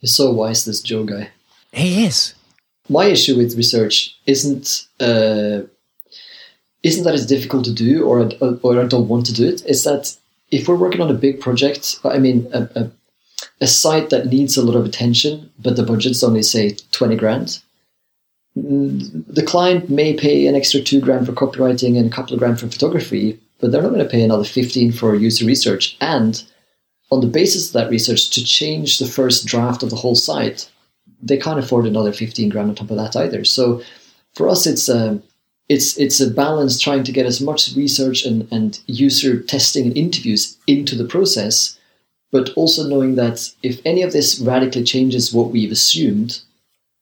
You're so wise, this Joe guy. He is. My issue with research isn't uh, isn't that it's difficult to do or, or I don't want to do it. It's that if we're working on a big project, I mean, a, a, a site that needs a lot of attention, but the budget's only, say, 20 grand, mm, the client may pay an extra two grand for copywriting and a couple of grand for photography, but they're not going to pay another 15 for user research. And on the basis of that research, to change the first draft of the whole site, they can't afford another 15 grand on top of that either. So for us, it's um, it's it's a balance trying to get as much research and, and user testing and interviews into the process, but also knowing that if any of this radically changes what we've assumed,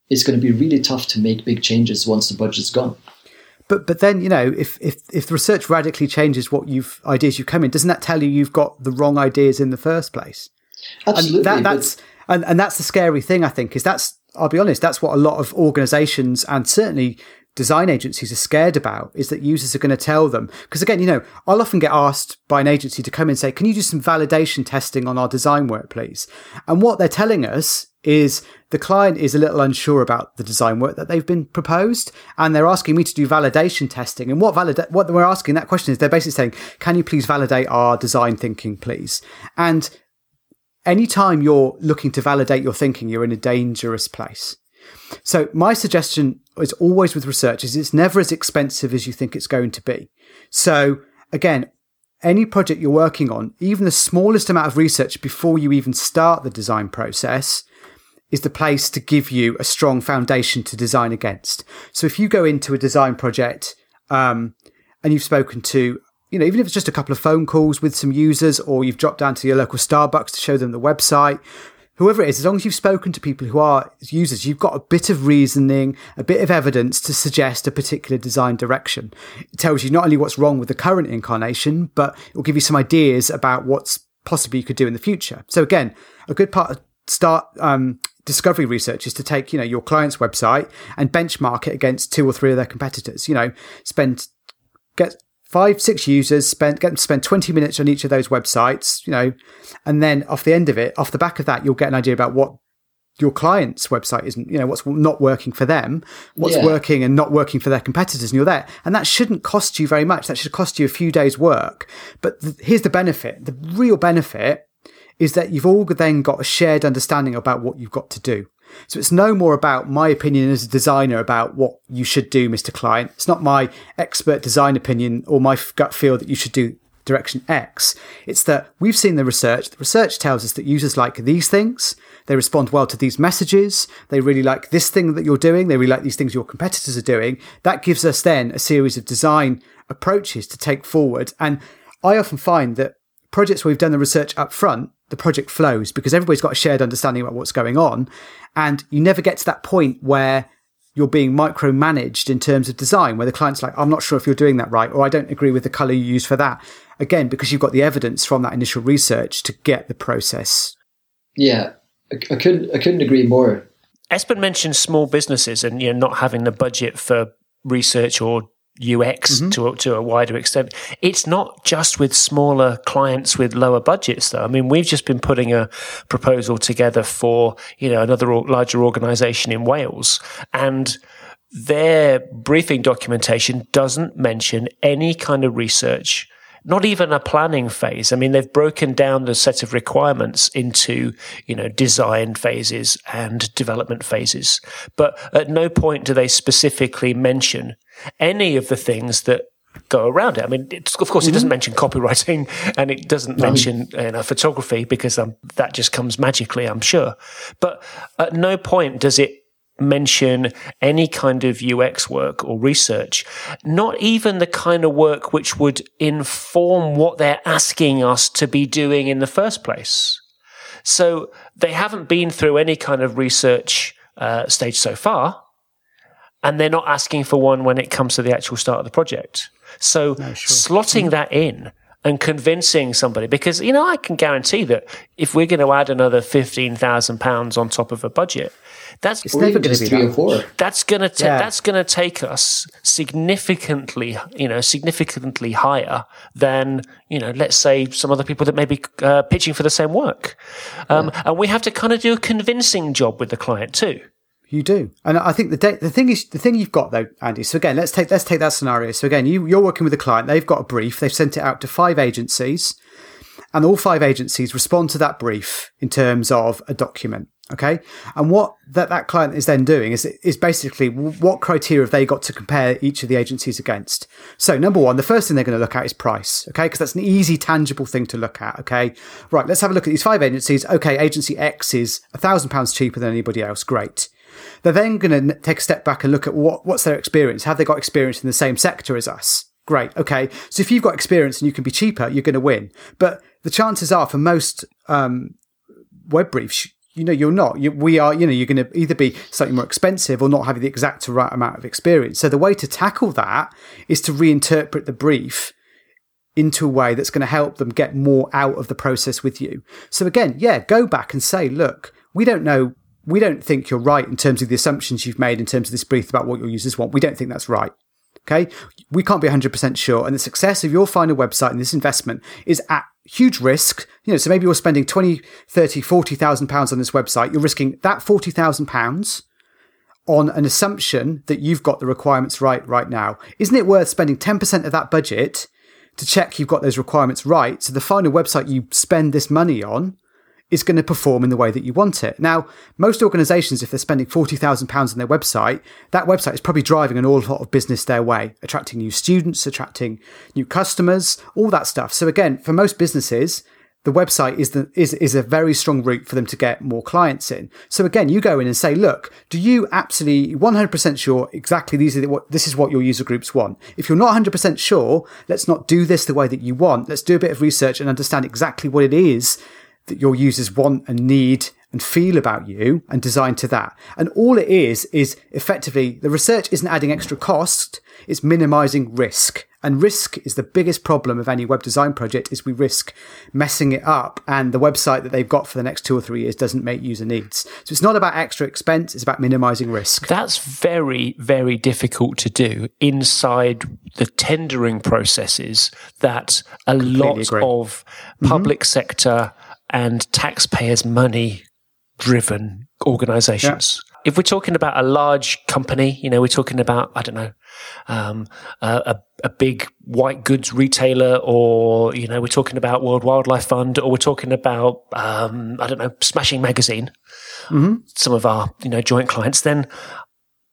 it's going to be really tough to make big changes once the budget's gone. But but then you know if if if the research radically changes what you've ideas you've come in, doesn't that tell you you've got the wrong ideas in the first place? Absolutely. And that, that's and, and that's the scary thing I think is that's I'll be honest that's what a lot of organisations and certainly design agencies are scared about is that users are going to tell them. Because again, you know, I'll often get asked by an agency to come and say, can you do some validation testing on our design work, please? And what they're telling us is the client is a little unsure about the design work that they've been proposed and they're asking me to do validation testing and what validate what we're asking that question is they're basically saying can you please validate our design thinking please and anytime you're looking to validate your thinking you're in a dangerous place so my suggestion is always with research is it's never as expensive as you think it's going to be. So again, any project you're working on, even the smallest amount of research before you even start the design process is the place to give you a strong foundation to design against. So if you go into a design project um, and you've spoken to, you know, even if it's just a couple of phone calls with some users or you've dropped down to your local Starbucks to show them the website whoever it is, as long as you've spoken to people who are users, you've got a bit of reasoning, a bit of evidence to suggest a particular design direction. It tells you not only what's wrong with the current incarnation, but it will give you some ideas about what's possibly you could do in the future. So again, a good part of start um, discovery research is to take you know your client's website and benchmark it against two or three of their competitors. You know, spend get five, six users, spend get them to spend 20 minutes on each of those websites, you know, and then off the end of it, off the back of that, you'll get an idea about what your client's website isn't, you know, what's not working for them, what's yeah. working and not working for their competitors, and you're there. And that shouldn't cost you very much. That should cost you a few days' work. But th- here's the benefit. The real benefit is that you've all then got a shared understanding about what you've got to do. So it's no more about my opinion as a designer about what you should do, Mr. Client. It's not my expert design opinion or my gut feel that you should do direction X. It's that we've seen the research. The research tells us that users like these things. They respond well to these messages. They really like this thing that you're doing. They really like these things your competitors are doing. That gives us then a series of design approaches to take forward. And I often find that projects where we've done the research up front, the project flows because everybody's got a shared understanding about what's going on. And you never get to that point where you're being micromanaged in terms of design, where the client's like, I'm not sure if you're doing that right, or I don't agree with the color you use for that. Again, because you've got the evidence from that initial research to get the process. Yeah, I, I couldn't I couldn't agree more. Espen mentioned small businesses and you know not having the budget for research or UX mm-hmm. to, to a wider extent. It's not just with smaller clients with lower budgets, though. I mean, we've just been putting a proposal together for, you know, another larger organization in Wales and their briefing documentation doesn't mention any kind of research not even a planning phase. I mean, they've broken down the set of requirements into, you know, design phases and development phases. But at no point do they specifically mention any of the things that go around it. I mean, of course, it doesn't mm-hmm. mention copywriting and it doesn't no. mention you know, photography because um, that just comes magically, I'm sure. But at no point does it mention any kind of UX work or research, not even the kind of work which would inform what they're asking us to be doing in the first place. So they haven't been through any kind of research uh, stage so far and they're not asking for one when it comes to the actual start of the project. So no, sure. slotting mm. that in and convincing somebody, because you know I can guarantee that if we're going to add another fifteen thousand pounds on top of a budget, that's it's never going to be three or four. That's going to yeah. that's going to take us significantly, you know, significantly higher than you know, let's say some other people that may be uh, pitching for the same work, um, yeah. and we have to kind of do a convincing job with the client too. You do, and I think the de- the thing is the thing you've got though, Andy. So again, let's take let's take that scenario. So again, you you're working with a client. They've got a brief. They've sent it out to five agencies, and all five agencies respond to that brief in terms of a document. Okay, and what that that client is then doing is is basically what criteria have they got to compare each of the agencies against. So number one, the first thing they're going to look at is price. Okay, because that's an easy, tangible thing to look at. Okay, right. Let's have a look at these five agencies. Okay, agency X is a thousand pounds cheaper than anybody else. Great. They're then going to take a step back and look at what, what's their experience. Have they got experience in the same sector as us? Great. Okay. So if you've got experience and you can be cheaper, you're going to win. But the chances are for most um, web briefs, you know, you're not. You, we are, you know, you're going to either be slightly more expensive or not have the exact right amount of experience. So the way to tackle that is to reinterpret the brief into a way that's going to help them get more out of the process with you. So again, yeah, go back and say, look, we don't know we don't think you're right in terms of the assumptions you've made in terms of this brief about what your users want. We don't think that's right. Okay. We can't be 100% sure. And the success of your final website and this investment is at huge risk. You know, so maybe you're spending 20, 30, 40,000 pounds on this website. You're risking that 40,000 pounds on an assumption that you've got the requirements right right now. Isn't it worth spending 10% of that budget to check you've got those requirements right? So the final website you spend this money on is going to perform in the way that you want it. Now, most organizations, if they're spending £40,000 on their website, that website is probably driving an awful lot of business their way, attracting new students, attracting new customers, all that stuff. So again, for most businesses, the website is the is is a very strong route for them to get more clients in. So again, you go in and say, look, do you absolutely 100% sure exactly these are the, what this is what your user groups want? If you're not 100% sure, let's not do this the way that you want. Let's do a bit of research and understand exactly what it is that your users want and need and feel about you and design to that. And all it is, is effectively the research isn't adding extra cost, it's minimizing risk. And risk is the biggest problem of any web design project is we risk messing it up and the website that they've got for the next two or three years doesn't meet user needs. So it's not about extra expense, it's about minimizing risk. That's very, very difficult to do inside the tendering processes that a lot agree. of public mm-hmm. sector and taxpayers' money driven organizations. Yeah. If we're talking about a large company, you know, we're talking about, I don't know, um, a, a big white goods retailer, or, you know, we're talking about World Wildlife Fund, or we're talking about, um, I don't know, Smashing Magazine, mm-hmm. some of our, you know, joint clients, then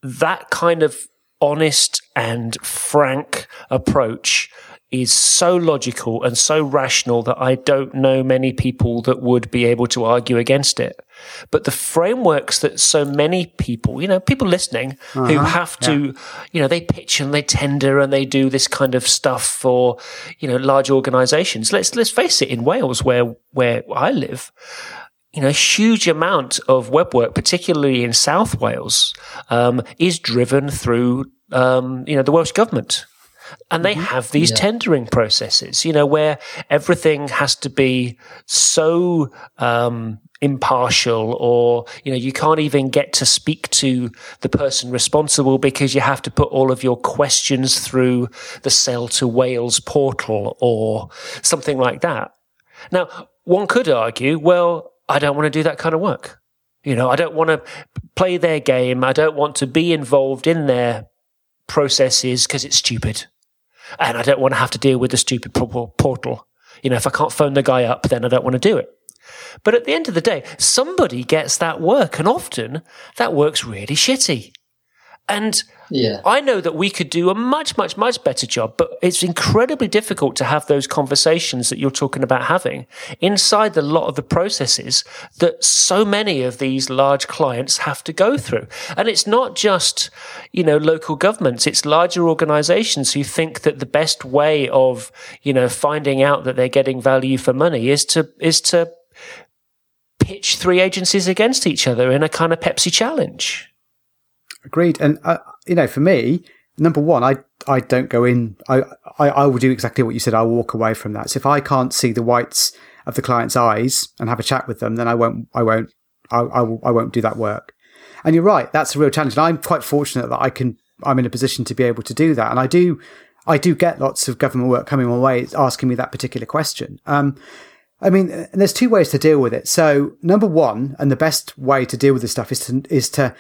that kind of honest and frank approach is so logical and so rational that I don't know many people that would be able to argue against it. But the frameworks that so many people, you know, people listening uh-huh. who have to, yeah. you know, they pitch and they tender and they do this kind of stuff for, you know, large organizations. Let's, let's face it, in Wales, where, where I live, you know, a huge amount of web work, particularly in South Wales, um, is driven through, um, you know, the Welsh government. And they mm-hmm. have these yeah. tendering processes, you know, where everything has to be so um, impartial or you know you can't even get to speak to the person responsible because you have to put all of your questions through the Sell2Wales portal or something like that now one could argue well i don't want to do that kind of work you know i don't want to play their game i don't want to be involved in their processes because it's stupid and i don't want to have to deal with the stupid portal you know if i can't phone the guy up then i don't want to do it but at the end of the day, somebody gets that work, and often that work's really shitty. And yeah. I know that we could do a much, much, much better job, but it's incredibly difficult to have those conversations that you're talking about having inside the lot of the processes that so many of these large clients have to go through. And it's not just, you know, local governments, it's larger organizations who think that the best way of, you know, finding out that they're getting value for money is to, is to pitch three agencies against each other in a kind of Pepsi challenge. Agreed. And, uh, you know, for me, number one, I, I don't go in, I, I, I will do exactly what you said. I'll walk away from that. So if I can't see the whites of the client's eyes and have a chat with them, then I won't, I won't, I, I, I won't do that work. And you're right. That's a real challenge. And I'm quite fortunate that I can, I'm in a position to be able to do that. And I do, I do get lots of government work coming my way asking me that particular question. Um, I mean, there's two ways to deal with it. So number one, and the best way to deal with this stuff is to, is to,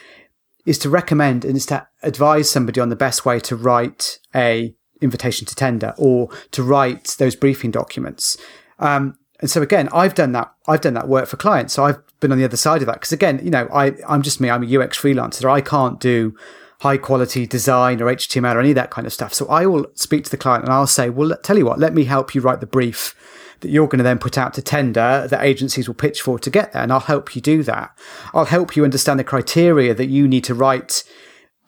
is to recommend and is to advise somebody on the best way to write a invitation to tender or to write those briefing documents. Um, and so again, I've done that. I've done that work for clients. So I've been on the other side of that. Because again, you know, I, I'm just me. I'm a UX freelancer. I can't do high quality design or HTML or any of that kind of stuff. So I will speak to the client and I'll say, well, tell you what, let me help you write the brief that you're going to then put out to tender that agencies will pitch for to get there. And I'll help you do that. I'll help you understand the criteria that you need to write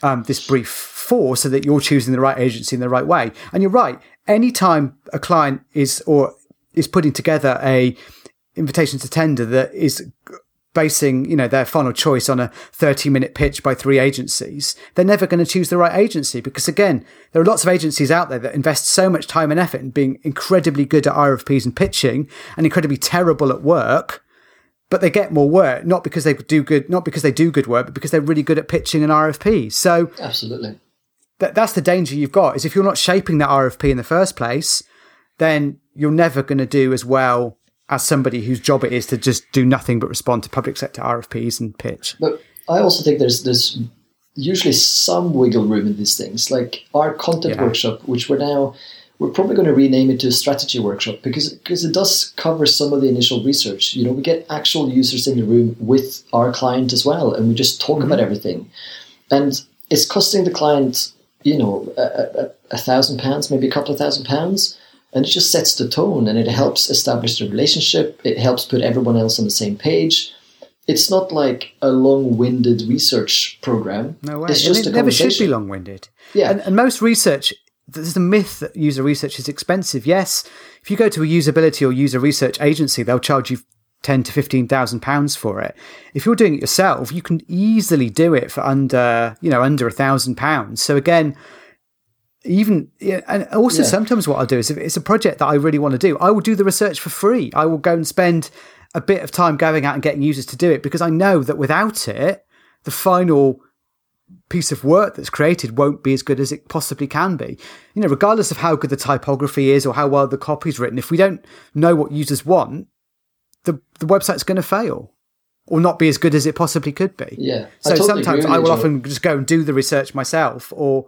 um, this brief for so that you're choosing the right agency in the right way. And you're right. Anytime a client is or is putting together a invitation to tender that is basing, you know, their final choice on a 30 minute pitch by three agencies, they're never going to choose the right agency because again, there are lots of agencies out there that invest so much time and effort in being incredibly good at RFPs and pitching and incredibly terrible at work. But they get more work, not because they do good, not because they do good work, but because they're really good at pitching an RFP. So absolutely, that, that's the danger you've got is if you're not shaping that RFP in the first place, then you're never going to do as well as somebody whose job it is to just do nothing but respond to public sector RFPs and pitch. But I also think there's there's usually some wiggle room in these things. Like our content yeah. workshop, which we're now we're probably going to rename it to a strategy workshop because because it does cover some of the initial research. You know, we get actual users in the room with our client as well, and we just talk mm-hmm. about everything. And it's costing the client, you know, a, a, a thousand pounds, maybe a couple of thousand pounds and it just sets the tone and it helps establish the relationship. It helps put everyone else on the same page. It's not like a long-winded research program. No way. It's just it never should be long-winded. Yeah. And, and most research there's a myth that user research is expensive. Yes if you go to a usability or user research agency they'll charge you ten to fifteen thousand pounds for it. If you're doing it yourself, you can easily do it for under, you know, under a thousand pounds. So again, even yeah, and also yeah. sometimes what I'll do is if it's a project that I really want to do, I will do the research for free. I will go and spend a bit of time going out and getting users to do it because I know that without it, the final piece of work that's created won't be as good as it possibly can be. You know, regardless of how good the typography is or how well the copy's written, if we don't know what users want, the the website's going to fail or not be as good as it possibly could be. Yeah. So totally sometimes I will often just go and do the research myself or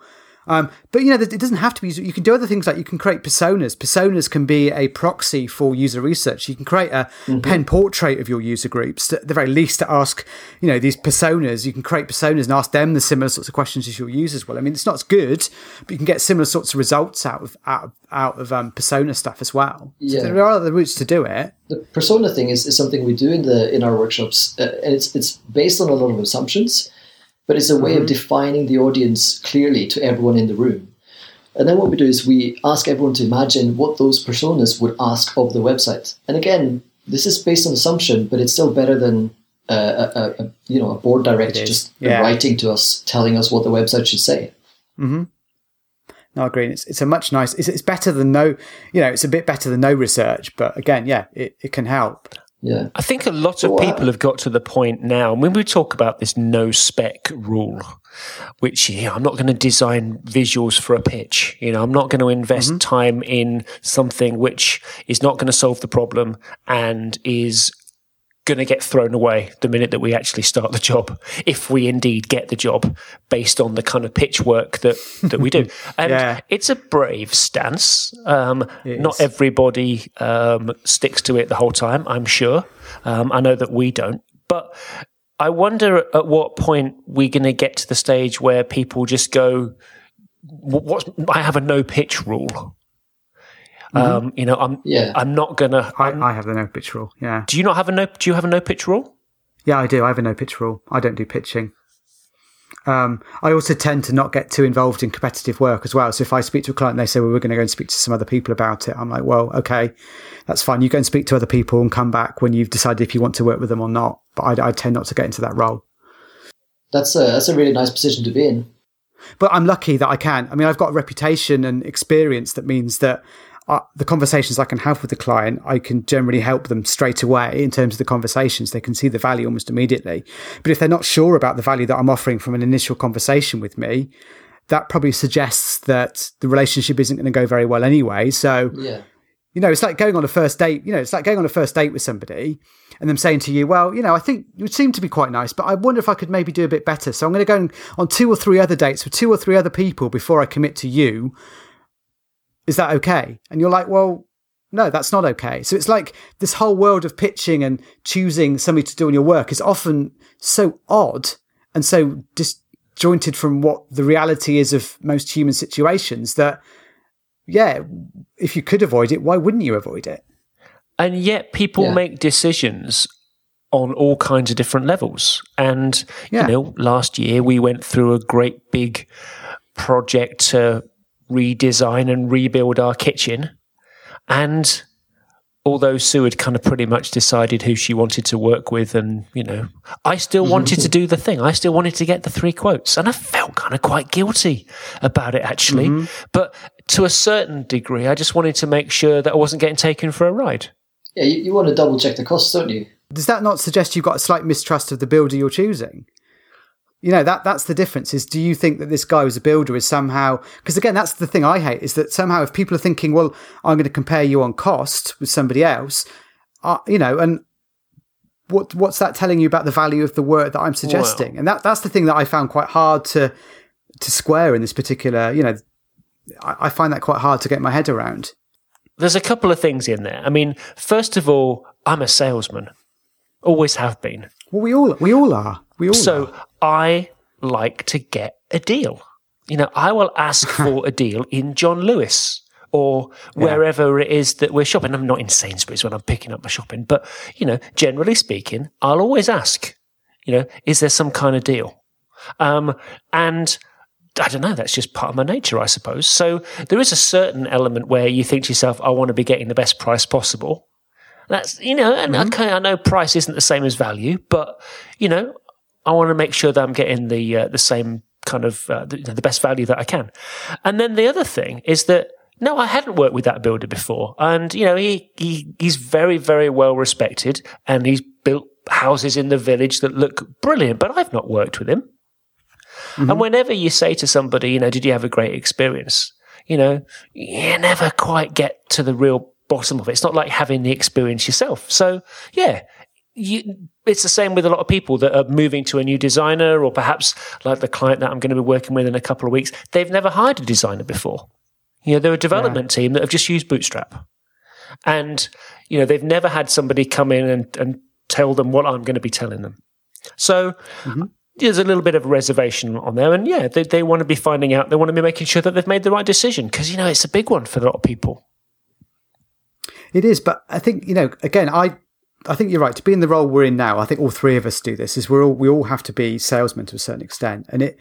Um, but you know, it doesn't have to be. You can do other things like you can create personas. Personas can be a proxy for user research. You can create a mm-hmm. pen portrait of your user groups. At the very least, to ask, you know, these personas. You can create personas and ask them the similar sorts of questions as your users will. I mean, it's not as good, but you can get similar sorts of results out of out of, out of um, persona stuff as well. Yeah. So there are other routes to do it. The persona thing is, is something we do in the in our workshops, uh, and it's it's based on a lot of assumptions but it's a way mm-hmm. of defining the audience clearly to everyone in the room. And then what we do is we ask everyone to imagine what those personas would ask of the website. And again, this is based on assumption, but it's still better than uh, a, a, you know a board director just yeah. writing to us, telling us what the website should say. Mm-hmm. No, I agree. It's, it's a much nice. It's, it's better than no. You know, it's a bit better than no research, but again, yeah, it, it can help. Yeah. I think a lot of people have got to the point now, when we talk about this no spec rule, which yeah, I'm not going to design visuals for a pitch. You know, I'm not going to invest mm-hmm. time in something which is not going to solve the problem and is going to get thrown away the minute that we actually start the job, if we indeed get the job based on the kind of pitch work that, that we do. <laughs> And yeah. it's a brave stance. Um, not is. everybody um, sticks to it the whole time, I'm sure. Um, I know that we don't. But I wonder at what point we're going to get to the stage where people just go, "What's I have a no pitch rule. Mm-hmm. Um, you know, I'm yeah. I'm not gonna. I'm, I, have the no pitch rule. Yeah. Do you not have a no? Do you have a no pitch rule? Yeah, I do. I have a no pitch rule. I don't do pitching. Um, I also tend to not get too involved in competitive work as well. So if I speak to a client and they say, well, we're going to go and speak to some other people about it, I'm like, well, okay, that's fine. You go and speak to other people and come back when you've decided if you want to work with them or not. But I, I tend not to get into that role. That's a, that's a really nice position to be in. But I'm lucky that I can. I mean, I've got a reputation and experience that means that uh, the conversations I can have with the client, I can generally help them straight away in terms of the conversations. They can see the value almost immediately. But if they're not sure about the value that I'm offering from an initial conversation with me, that probably suggests that the relationship isn't going to go very well anyway. So, yeah. you know, it's like going on a first date. You know, it's like going on a first date with somebody and them saying to you, well, you know, I think you seem to be quite nice, but I wonder if I could maybe do a bit better. So I'm going to go on two or three other dates with two or three other people before I commit to you is that okay? And you're like, well, no, that's not okay. So it's like this whole world of pitching and choosing somebody to do in your work is often so odd and so disjointed from what the reality is of most human situations that, yeah, if you could avoid it, why wouldn't you avoid it? And yet people yeah. make decisions on all kinds of different levels. And, yeah. you know, last year we went through a great big project to redesign and rebuild our kitchen. And although Sue had kind of pretty much decided who she wanted to work with, and you know, I still wanted to do the thing. I still wanted to get the three quotes, and I felt kind of quite guilty about it actually. Mm-hmm. But to a certain degree, I just wanted to make sure that I wasn't getting taken for a ride. Yeah, you, you want to double check the costs, don't you? Does that not suggest you've got a slight mistrust of the builder you're choosing? You know that that's the difference is do you think that this guy who's a builder is somehow because again that's the thing i hate is that somehow if people are thinking well i'm going to compare you on cost with somebody else uh, you know and what what's that telling you about the value of the work that i'm suggesting? And that that's the thing that i found quite hard to to square in this particular you know I, I find that quite hard to get my head around. There's a couple of things in there. I mean first of all i'm a salesman. Always have been. Well we all we all are. We all so are. I like to get a deal. You know, I will ask <laughs> for a deal in John Lewis or wherever yeah. it is that we're shopping. I'm not in Sainsbury's when I'm picking up my shopping, but you know, generally speaking, I'll always ask, you know, is there some kind of deal? Um, and I don't know, that's just part of my nature, I suppose. So there is a certain element where you think to yourself, I want to be getting the best price possible. That's, you know, and mm-hmm. okay, I know price isn't the same as value, but, you know, I want to make sure that I'm getting the uh, the same kind of uh, the, the, best value that I can. And then the other thing is that no, I hadn't worked with that builder before, and you know he, he he's very very well respected, and he's built houses in the village that look brilliant. But I've not worked with him. Mm-hmm. And whenever you say to somebody, you know, did you have a great experience? You know, you never quite get to the real bottom of it. It's not like having the experience yourself. So yeah, you, it's the same with a lot of people that are moving to a new designer, or perhaps like the client that I'm going to be working with in a couple of weeks. They've never hired a designer before. You know, they're a development yeah. team that have just used Bootstrap, and you know they've never had somebody come in and, and tell them what I'm going to be telling them. So. Mm-hmm. There's a little bit of reservation on there, and yeah, they, they want to be finding out. They want to be making sure that they've made the right decision because you know it's a big one for a lot of people. It is, but I think you know. Again, I I think you're right. To be in the role we're in now, I think all three of us do this. Is we're all we all have to be salesmen to a certain extent, and it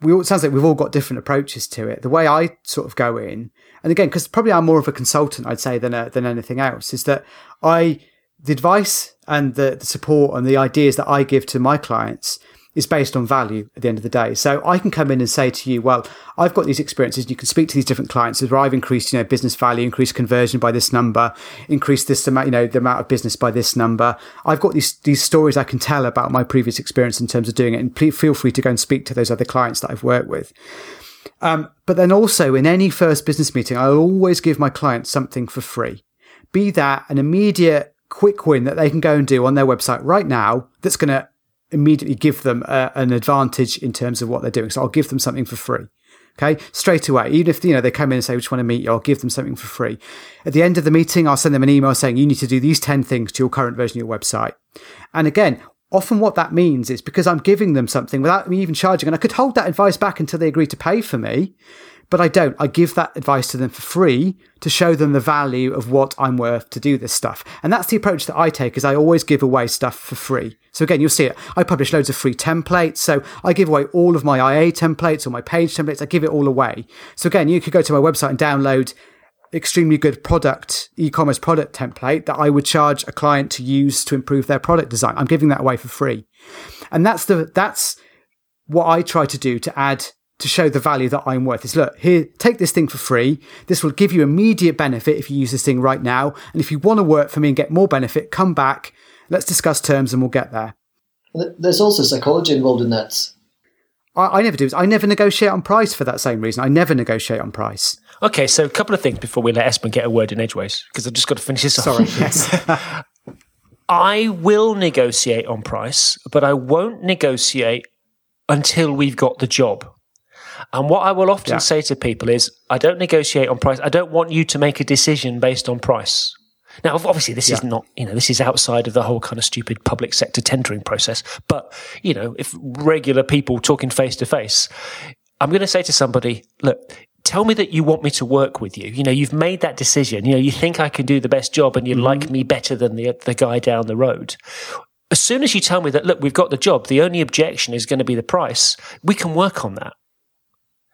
we all, it sounds like we've all got different approaches to it. The way I sort of go in, and again, because probably I'm more of a consultant, I'd say than a, than anything else, is that I the advice and the, the support and the ideas that I give to my clients is based on value at the end of the day. So I can come in and say to you, well, I've got these experiences. You can speak to these different clients where I've increased, you know, business value, increased conversion by this number, increased this amount, you know, the amount of business by this number. I've got these, these stories I can tell about my previous experience in terms of doing it. And please feel free to go and speak to those other clients that I've worked with. Um, but then also in any first business meeting, I'll always give my clients something for free. Be that an immediate quick win that they can go and do on their website right now that's going to immediately give them a, an advantage in terms of what they're doing. So I'll give them something for free. Okay, straight away. Even if you know they come in and say, "We just want to meet you," I'll give them something for free. At the end of the meeting, I'll send them an email saying, "You need to do these ten things to your current version of your website." And again, often what that means is because I'm giving them something without me even charging, and I could hold that advice back until they agree to pay for me. But I don't. I give that advice to them for free to show them the value of what I'm worth to do this stuff. And that's the approach that I take is I always give away stuff for free. So again, you'll see it. I publish loads of free templates. So I give away all of my IA templates or my page templates. I give it all away. So again, you could go to my website and download extremely good product, e-commerce product template that I would charge a client to use to improve their product design. I'm giving that away for free. And that's the, that's what I try to do to add to show the value that I'm worth is look, here, take this thing for free. This will give you immediate benefit if you use this thing right now. And if you want to work for me and get more benefit, come back. Let's discuss terms and we'll get there. There's also psychology involved in that. I, I never do. I never negotiate on price for that same reason. I never negotiate on price. Okay, so a couple of things before we let Espen get a word in edgeways, because I've just got to finish this off. Sorry, yes. <laughs> I will negotiate on price, but I won't negotiate until we've got the job. And what I will often yeah. say to people is, I don't negotiate on price. I don't want you to make a decision based on price. Now, obviously, this yeah. is not, you know, this is outside of the whole kind of stupid public sector tendering process. But, you know, if regular people talking face to face, I'm going to say to somebody, look, tell me that you want me to work with you. You know, you've made that decision. You know, you think I can do the best job and you mm-hmm. like me better than the, the guy down the road. As soon as you tell me that, look, we've got the job, the only objection is going to be the price, we can work on that.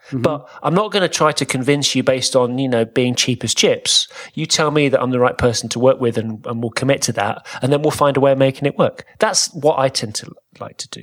Mm-hmm. But I'm not going to try to convince you based on, you know, being cheap as chips. You tell me that I'm the right person to work with and, and we'll commit to that. And then we'll find a way of making it work. That's what I tend to like to do.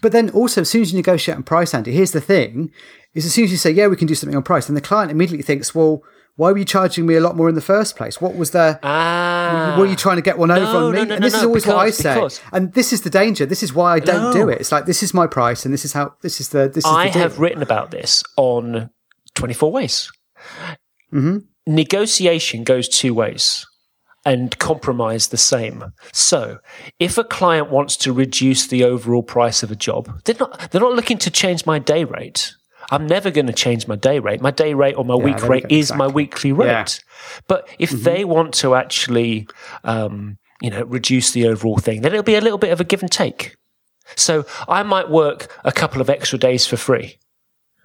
But then also, as soon as you negotiate on price, Andy, here's the thing: is as soon as you say, "Yeah, we can do something on price," then the client immediately thinks, "Well, why were you charging me a lot more in the first place? What was there? Ah, were you trying to get one over on me? No, no, and this is always because, what I say. Because. And this is the danger. This is why I don't do it. It's like this is my price, and this is how this is the. This is I the have written about this on Twenty Four Ways. Mm-hmm. Negotiation goes two ways and compromise the same. So, if a client wants to reduce the overall price of a job, they're not they're not looking to change my day rate. I'm never going to change my day rate. My day rate or my yeah, week rate is exactly. my weekly rate. Yeah. But if mm-hmm. they want to actually, um, you know, reduce the overall thing, then it'll be a little bit of a give and take. So I might work a couple of extra days for free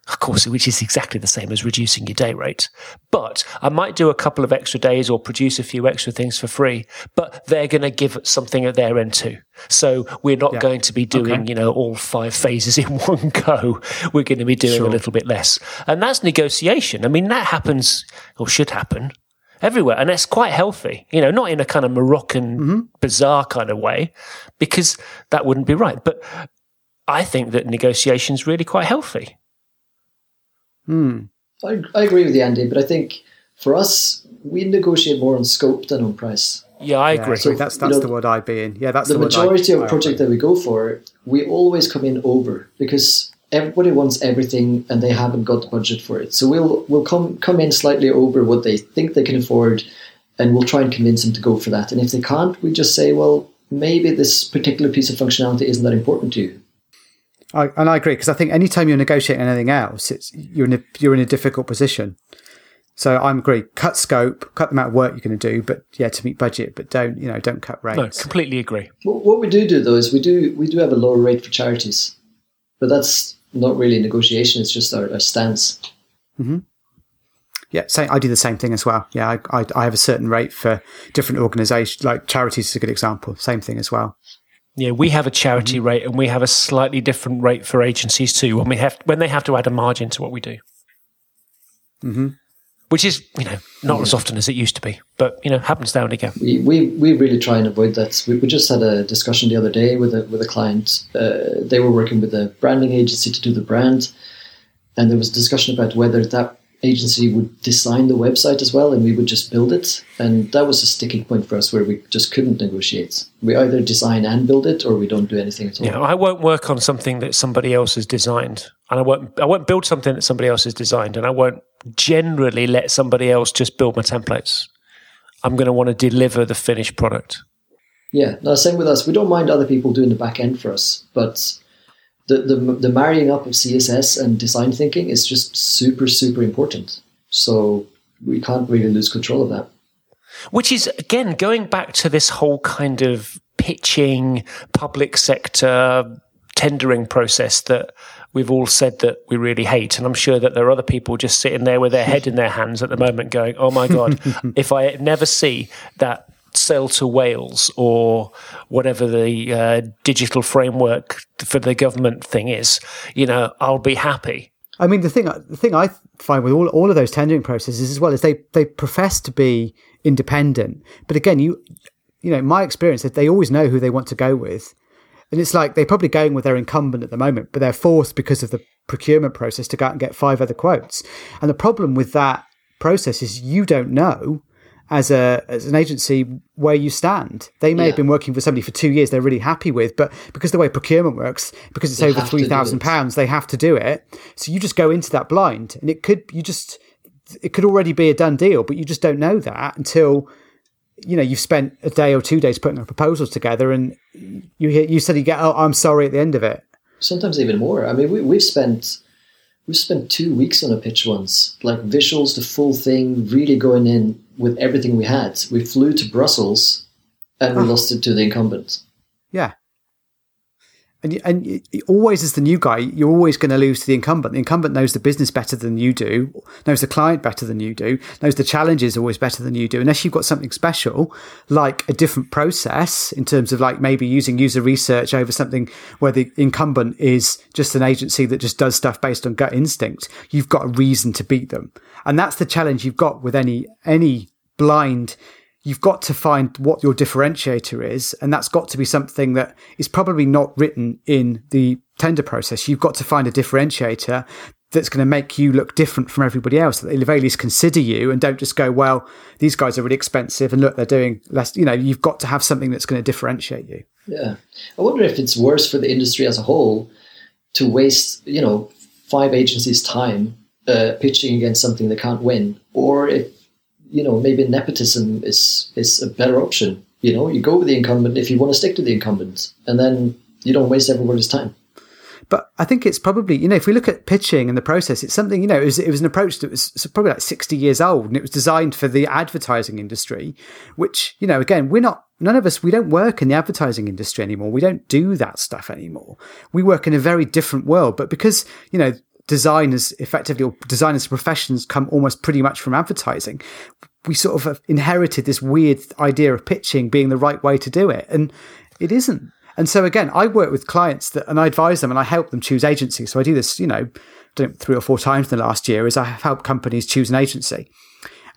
of course, which is exactly the same as reducing your day rate. But I might do a couple of extra days or produce a few extra things for free, but they're going to give something at their end too. So we're not yeah. going to be doing, okay. you know, all five phases in <laughs> one go. We're going to be doing sure. a little bit less. And that's negotiation. I mean, that happens or should happen everywhere. And that's quite healthy, you know, not in a kind of Moroccan mm-hmm. bazaar kind of way, because that wouldn't be right. But I think that negotiation is really quite healthy. Hmm. I, I agree with you, Andy, but I think for us, we negotiate more on scope than on price. Yeah, I agree. Yeah, so, that's that's you know, the word I be in. Yeah, that's the, the majority I, of project that we go for. We always come in over because everybody wants everything and they haven't got the budget for it. So we'll we'll come come in slightly over what they think they can afford, and we'll try and convince them to go for that. And if they can't, we just say, well, maybe this particular piece of functionality isn't that important to you. I, and I agree because I think anytime you're negotiating anything else, it's you're in a you're in a difficult position. So I'm agree. Cut scope, cut the amount of work you're going to do, but yeah, to meet budget, but don't you know don't cut rates. No, completely agree. What we do do though is we do we do have a lower rate for charities, but that's not really a negotiation. It's just our, our stance. Mm-hmm. Yeah, same, I do the same thing as well. Yeah, I, I, I have a certain rate for different organisations, like charities is a good example. Same thing as well. Yeah, we have a charity mm-hmm. rate, and we have a slightly different rate for agencies too. When we have when they have to add a margin to what we do, mm-hmm. which is you know not as often as it used to be, but you know happens now and again. We we, we really try and avoid that. We, we just had a discussion the other day with a with a client. Uh, they were working with a branding agency to do the brand, and there was a discussion about whether that agency would design the website as well and we would just build it. And that was a sticking point for us where we just couldn't negotiate. We either design and build it or we don't do anything at all. Yeah i won't work on something that somebody else has designed. And i won't i won't build something that somebody else has designed and i won't generally let somebody else just build my templates. I'm going to want to deliver the finished product. Yeah no same with us. We don't mind other people doing the back end for us but the, the, the marrying up of CSS and design thinking is just super, super important. So we can't really lose control of that. Which is, again, going back to this whole kind of pitching, public sector tendering process that we've all said that we really hate. And I'm sure that there are other people just sitting there with their head in their hands at the moment going, oh my God, <laughs> if I never see that Sell2Wales or whatever the uh, digital framework for the government thing is, you know, I'll be happy. I mean, the thing the thing I find with all all of those tendering processes as well is they they profess to be independent, but again, you you know, my experience is they always know who they want to go with. And it's like they're probably going with their incumbent at the moment, but they're forced because of the procurement process to go out and get five other quotes. And the problem with that process is you don't know as a as an agency where you stand. They may yeah. have been working for somebody for two years they're really happy with, but because the way procurement works, because it's they over three thousand pounds, they have to do it. So you just go into that blind, and it could you just it could already be a done deal, but you just don't know that until you know you've spent a day or two days putting proposals together, and you you suddenly get oh I'm sorry at the end of it. Sometimes even more. I mean, we, we've spent we spent two weeks on a pitch once, like visuals, the full thing, really going in with everything we had. We flew to Brussels and we oh. lost it to the incumbent. Yeah. And, and always as the new guy, you're always going to lose to the incumbent. The incumbent knows the business better than you do, knows the client better than you do, knows the challenges always better than you do. Unless you've got something special, like a different process in terms of like maybe using user research over something where the incumbent is just an agency that just does stuff based on gut instinct, you've got a reason to beat them. And that's the challenge you've got with any, any blind you've got to find what your differentiator is. And that's got to be something that is probably not written in the tender process. You've got to find a differentiator that's going to make you look different from everybody else. That they very least consider you and don't just go, well, these guys are really expensive and look, they're doing less. You know, you've got to have something that's going to differentiate you. Yeah. I wonder if it's worse for the industry as a whole to waste, you know, five agencies' time uh, pitching against something they can't win, or if you know, maybe nepotism is is a better option. You know, you go with the incumbent if you want to stick to the incumbent, and then you don't waste everybody's time. But I think it's probably, you know, if we look at pitching and the process, it's something, you know, it was, it was an approach that was probably like 60 years old and it was designed for the advertising industry, which, you know, again, we're not, none of us, we don't work in the advertising industry anymore. We don't do that stuff anymore. We work in a very different world. But because, you know, designers effectively or designers professions come almost pretty much from advertising. We sort of inherited this weird idea of pitching being the right way to do it and it isn't. And so again i work with clients that and i advise them and i help them choose agencies. So i do this you know three or four times in the last year is i help companies choose an agency.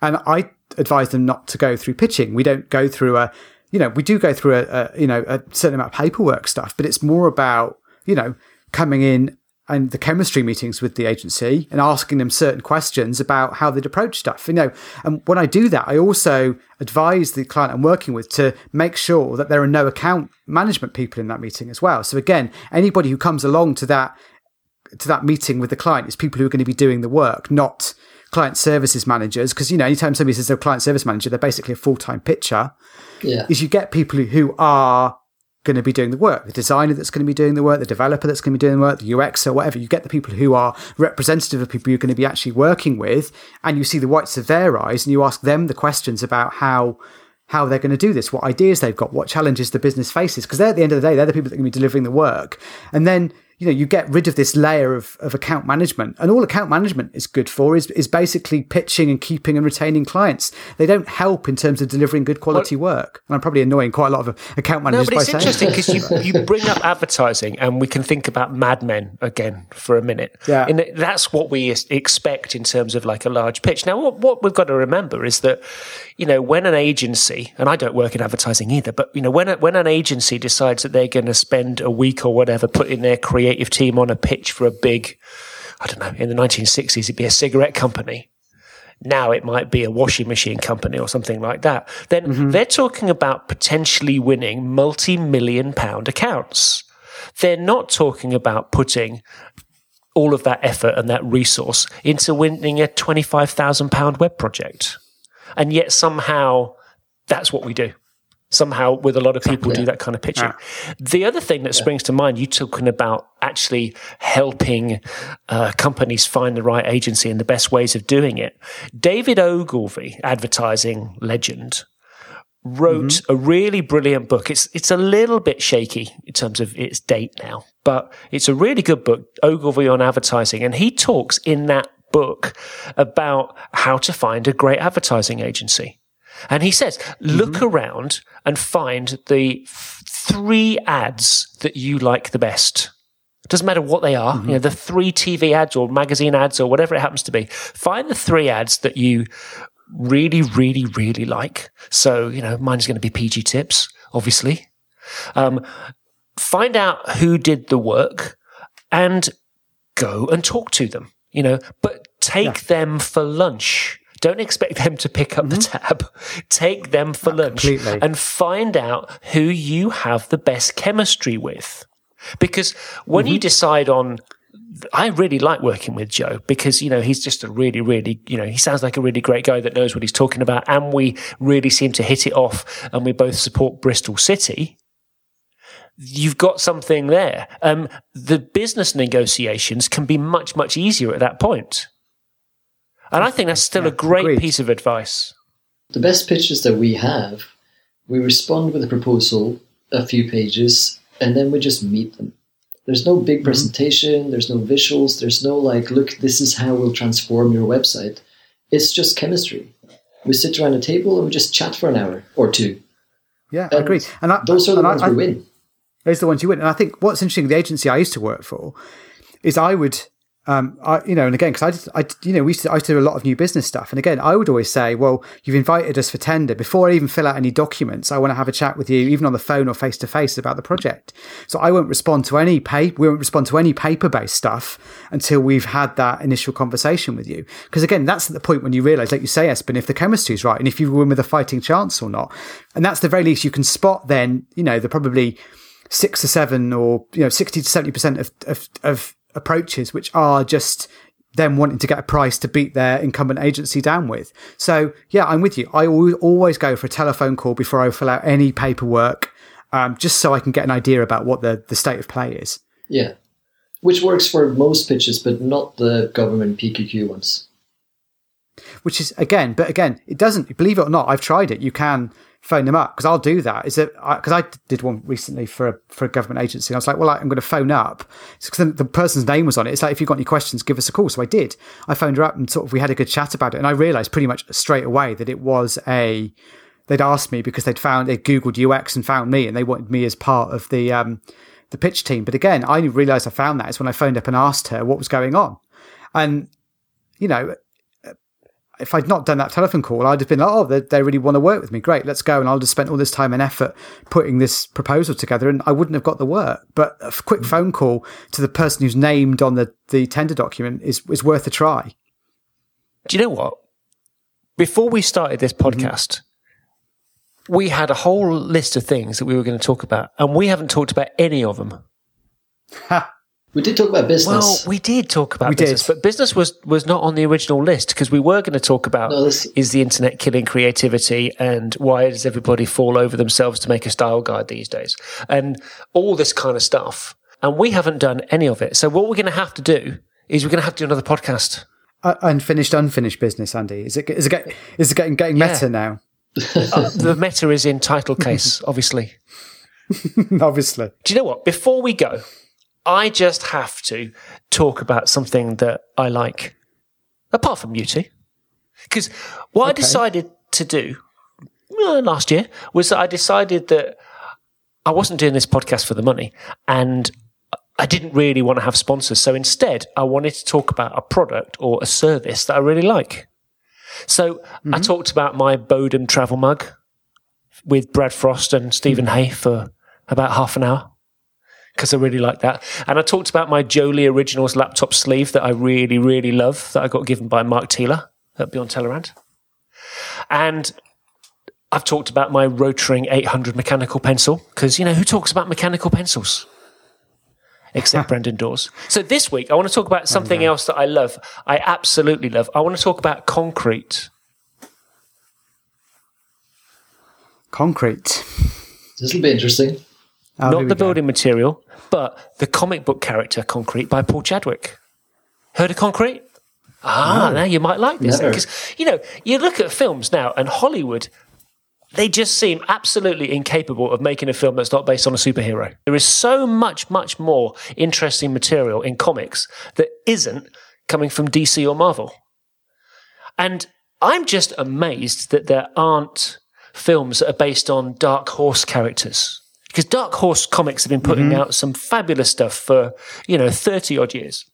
And i advise them not to go through pitching. We don't go through a you know we do go through a, a you know a certain amount of paperwork stuff but it's more about you know coming in and the chemistry meetings with the agency and asking them certain questions about how they'd approach stuff. You know, and when I do that, I also advise the client I'm working with to make sure that there are no account management people in that meeting as well. So again, anybody who comes along to that to that meeting with the client is people who are going to be doing the work, not client services managers, because, you know, anytime somebody says they're a client service manager, they're basically a full time pitcher, Yeah. is you get people who, who are going to be doing the work, the designer that's going to be doing the work, the developer that's going to be doing the work, the UX or whatever. You get the people who are representative of people you're going to be actually working with, and you see the whites of their eyes, and you ask them the questions about how how they're going to do this, what ideas they've got, what challenges the business faces, because they're at the end of the day, they're the people that are going to be delivering the work, and then you know you get rid of this layer of, of account management and all account management is good for is, is basically pitching and keeping and retaining clients they don't help in terms of delivering good quality work and i'm probably annoying quite a lot of account managers No, but it's by saying interesting because you, you bring up advertising, and we can think about Mad Men again for a minute. Yeah. and that's what we expect in terms of like a large pitch. Now, what, what we've got to remember is that you know when an agency, and I don't work in advertising either, but you know when a, when an agency decides that they're going to spend a week or whatever putting their creative team on a pitch for a big, I don't know, in the 1960s it'd be a cigarette company now it might be a washing machine company or something like that, then mm-hmm. they're talking about potentially winning multi million pound accounts. They're not talking about putting all of that effort and that resource into winning a £25,000 web project. And yet somehow that's what we do. Somehow, with a lot of people, do that kind of pitching. The other thing that springs to mind, you talking about actually helping uh, companies find the right agency and the best ways of doing it. David Ogilvy, advertising legend, wrote a really brilliant book. It's it's a little bit shaky in terms of its date now, but it's a really good book, Ogilvy on advertising, and he talks in that book about how to find a great advertising agency. And he says, look around and find the f- three ads that you like the best. Doesn't matter what they are, you know, the three TV ads or magazine ads or whatever it happens to be. Find the three ads that you really, really, really like. So, you know, mine's going to be PG tips, obviously. Um, find out who did the work and go and talk to them, you know, but take them for lunch. Don't expect them to pick up the tab. Take them for lunch completely. and find out who you have the best chemistry with. Because when you decide on I really like working with Joe because, you know, he's just a really, really, you know, he sounds like a really great guy that knows what he's talking about. And we really seem to hit it off and we both support Bristol City. You've got something there. Um, the business negotiations can be much, much easier at that point. And I think that's still a great agreed. piece of advice. The best pitches that we have, we respond with a proposal, a few pages, and then we just meet them. There's no big mm-hmm. presentation, there's no visuals, there's no like, look, this is how we'll transform your website. It's just chemistry. We sit around a table and we just chat for an hour or two. Yeah, I And agree. And I, Those are the and ones I- we win. Those are the ones you win. And I think what's interesting, the agency I used to work for, is I would, um, I, you know, and again, because I, I, you know, we used to, I used to do a lot of new business stuff. And again, I would always say, well, you've invited us for tender. Before I even fill out any documents, I want to have a chat with you, even on the phone or face to face about the project. So I won't respond to any pay, we won't respond to any paper based stuff until we've had that initial conversation with you. Because again, that's at the point when you realize, like you say, Espen, if the chemistry's right and if you win with a fighting chance or not. And that's the very least you can spot then, you know, the probably, six to seven or you know 60 to 70 percent of, of of approaches which are just them wanting to get a price to beat their incumbent agency down with so yeah i'm with you i always go for a telephone call before i fill out any paperwork um, just so i can get an idea about what the, the state of play is Yeah. Which works for most pitches, but not the government PQQ ones. which is again but again it doesn't believe it or not i've tried it you can phone them up because i'll do that. Is that because I, did one recently for a, for a government agency and i was like well i'm going to phone up. Because the, person's name was on it. It's like if you've got any questions give us a call. So i did. I phoned her up and sort of we had a good chat about it and i realized pretty much straight away that it was a they'd asked me because they'd found they googled ux and found me and they wanted me as part of the um the pitch team. But again i realized i found that is when i phoned up and asked her what was going on. And you know if I'd not done that telephone call, I'd have been like, oh, they, they really want to work with me. Great, let's go. And I'll just spend all this time and effort putting this proposal together and I wouldn't have got the work. But a quick mm. phone call to the person who's named on the, the tender document is, is worth a try. Do you know what? Before we started this mm-hmm. podcast, we had a whole list of things that we were going to talk about, and we haven't talked about any of them. We did talk about business. Well, we did talk about We business, did. but business was was not on the original list because we were going to talk about No, this- is the internet killing creativity and why does everybody fall over themselves to make a style guide these days and all this kind of stuff. And we haven't done any of it. So what we're going to have to do is we're going to have to do another podcast. Uh, unfinished, unfinished business, Andy. Is it? Is it, get, is it getting getting Yeah. meta now? Uh, the meta is in title case, <laughs> obviously. Obviously. Do you know what? Before we go, I just have to talk about something that I like, apart from you two. Because what I decided to do uh, last year was that I decided that I wasn't doing this podcast for the money and I didn't really want to have sponsors. So instead, I wanted to talk about a product or a service that I really like. So I talked about my Bodum travel mug with Brad Frost and Stephen Hay for about half an hour because I really like that. And I talked about my Jolie Originals laptop sleeve that I really, really love that I got given by Marc Thiele at Beyond Tellerrand. And I've talked about my Rotring 800 mechanical pencil because, you know, who talks about mechanical pencils? Except <laughs> Brendan Dawes. So this week, I want to talk about oh, something else that I love. I absolutely love. I want to talk about concrete. Concrete. This will be interesting. Oh, Not the go. building material, but the comic book character Concrete by Paul Chadwick. Heard of Concrete? Ah, now you might like this. Because, you know, you look at films now and Hollywood, they just seem absolutely incapable of making a film that's not based on a superhero. There is so much, much more interesting material in comics that isn't coming from DC or Marvel. And I'm just amazed that there aren't films that are based on Dark Horse characters. Because Dark Horse comics have been putting mm-hmm. out some fabulous stuff for, you know, 30 odd years.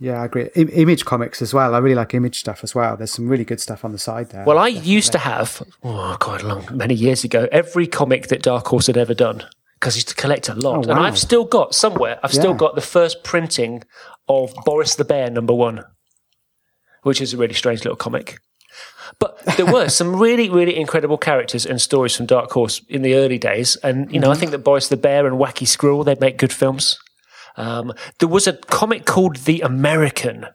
Yeah, I agree. I- image comics as well. I really like image stuff as well. There's some really good stuff on the side there. Well, I used to have, oh, quite a long, many years ago, every comic that Dark Horse had ever done because I used to collect a lot. Oh, And. I've still got somewhere, I've still got the first printing of Boris the Bear number one, which is a really strange little comic. But there were some really, really incredible characters and stories from Dark Horse in the early days. And, you know, Mm-hmm. I think that Boris the Bear and Wacky Squirrel, they'd make good films. Um, there was a comic called The American,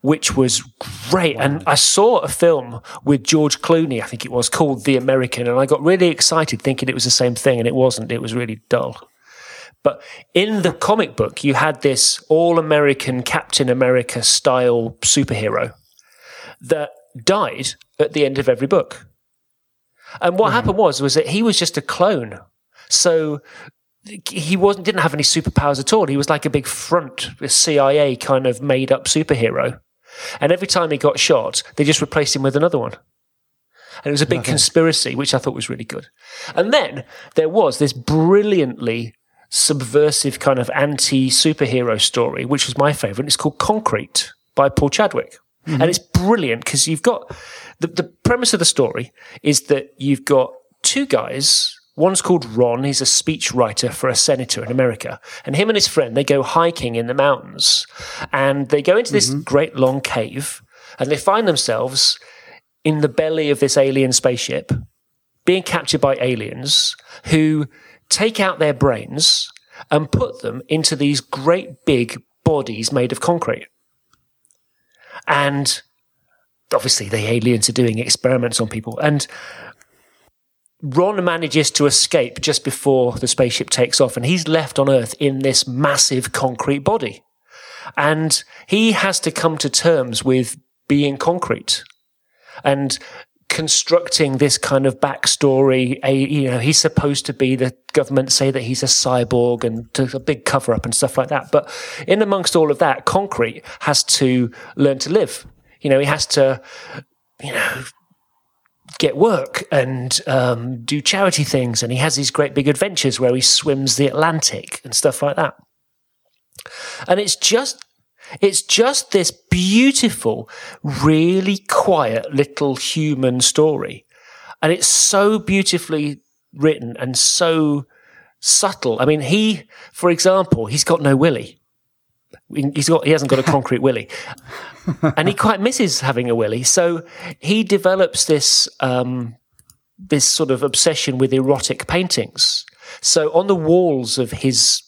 which was great. And I saw a film with George Clooney, I think it was, called The American. And I got really excited thinking it was the same thing. And it wasn't, it was really dull. But in the comic book, you had this all American Captain America style superhero that died at the end of every book. And what hmm. happened was was that he was just a clone. So he wasn't didn't have any superpowers at all. He was like a big front, a CIA kind of made up superhero. And every time he got shot, they just replaced him with another one. And it was a big conspiracy, which I thought was really good. And then there was this brilliantly subversive kind of anti superhero story, which was my favorite. It's called Concrete by Paul Chadwick. Mm-hmm. And it's brilliant because you've got the, the premise of the story is that you've got two guys. One's called Ron. He's a speech writer for a senator in America. And him and his friend, they go hiking in the mountains and they go into this mm-hmm. great long cave and they find themselves in the belly of this alien spaceship being captured by aliens who take out their brains and put them into these great big bodies made of concrete. And obviously, the aliens are doing experiments on people. And Ron manages to escape just before the spaceship takes off, and he's left on Earth in this massive concrete body. And he has to come to terms with being concrete and constructing this kind of backstory. A, you know, he's supposed to be the government say that he's a cyborg and a big cover up and stuff like that. But in amongst all of that, concrete has to learn to live. You know, he has to, you know, get work and um, do charity things. And he has these great big adventures where he swims the Atlantic and stuff like that. And it's just it's just this beautiful, really quiet little human story. And it's so beautifully written and so subtle. I mean, he, for example, he's got no willy. He's got, he hasn't got a concrete willy. <laughs> And he quite misses having a willy. So he develops this, um, this sort of obsession with erotic paintings. So on the walls of his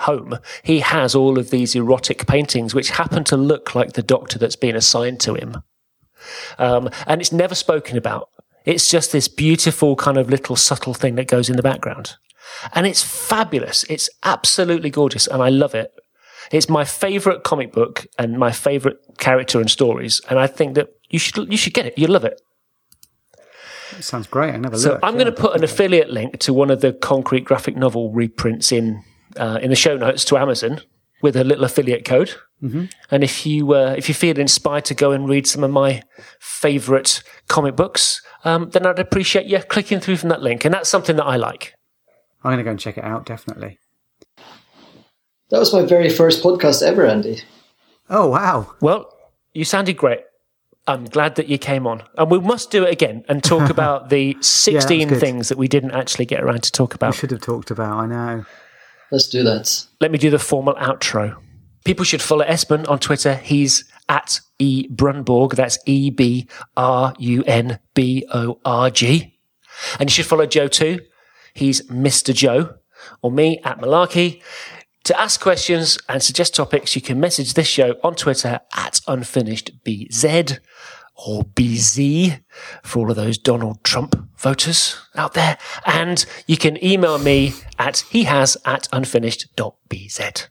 home, he has all of these erotic paintings which happen to look like the doctor that's been assigned to him. Um, and it's never spoken about. It's just this beautiful kind of little subtle thing that goes in the background. And it's fabulous. It's absolutely gorgeous. And I love it. It's my favorite comic book and my favorite character and stories. And I think that you should, you should get it. You'll love it. It sounds great. I never. So. I'm Yeah, going to put an affiliate link to one of the concrete graphic novel reprints in uh, in the show notes to Amazon with a little affiliate code. Mm-hmm. And if you uh, if you feel inspired to go and read some of my favourite comic books, um, then I'd appreciate you clicking through from that link. And that's something that I like. I'm going to go and check it out. Definitely. That was my very first podcast ever, Andy. Oh wow! Well, you sounded great. I'm glad that you came on. And we must do it again and talk <laughs> about the 16 good. things that we didn't actually get around to talk about. We about. should have talked about. I know. Let's do that. Let me do the formal outro. People should follow Espen on Twitter. He's at E Brunborg. That's E B R U N B O R G. And you should follow Joe too. He's Mr. Joe. Or me at Malarkey. To ask questions and suggest topics, you can message this show on Twitter at unfinishedbz or BZ for all of those Donald Trump voters out there. And you can email me at he has at unfinished.bz.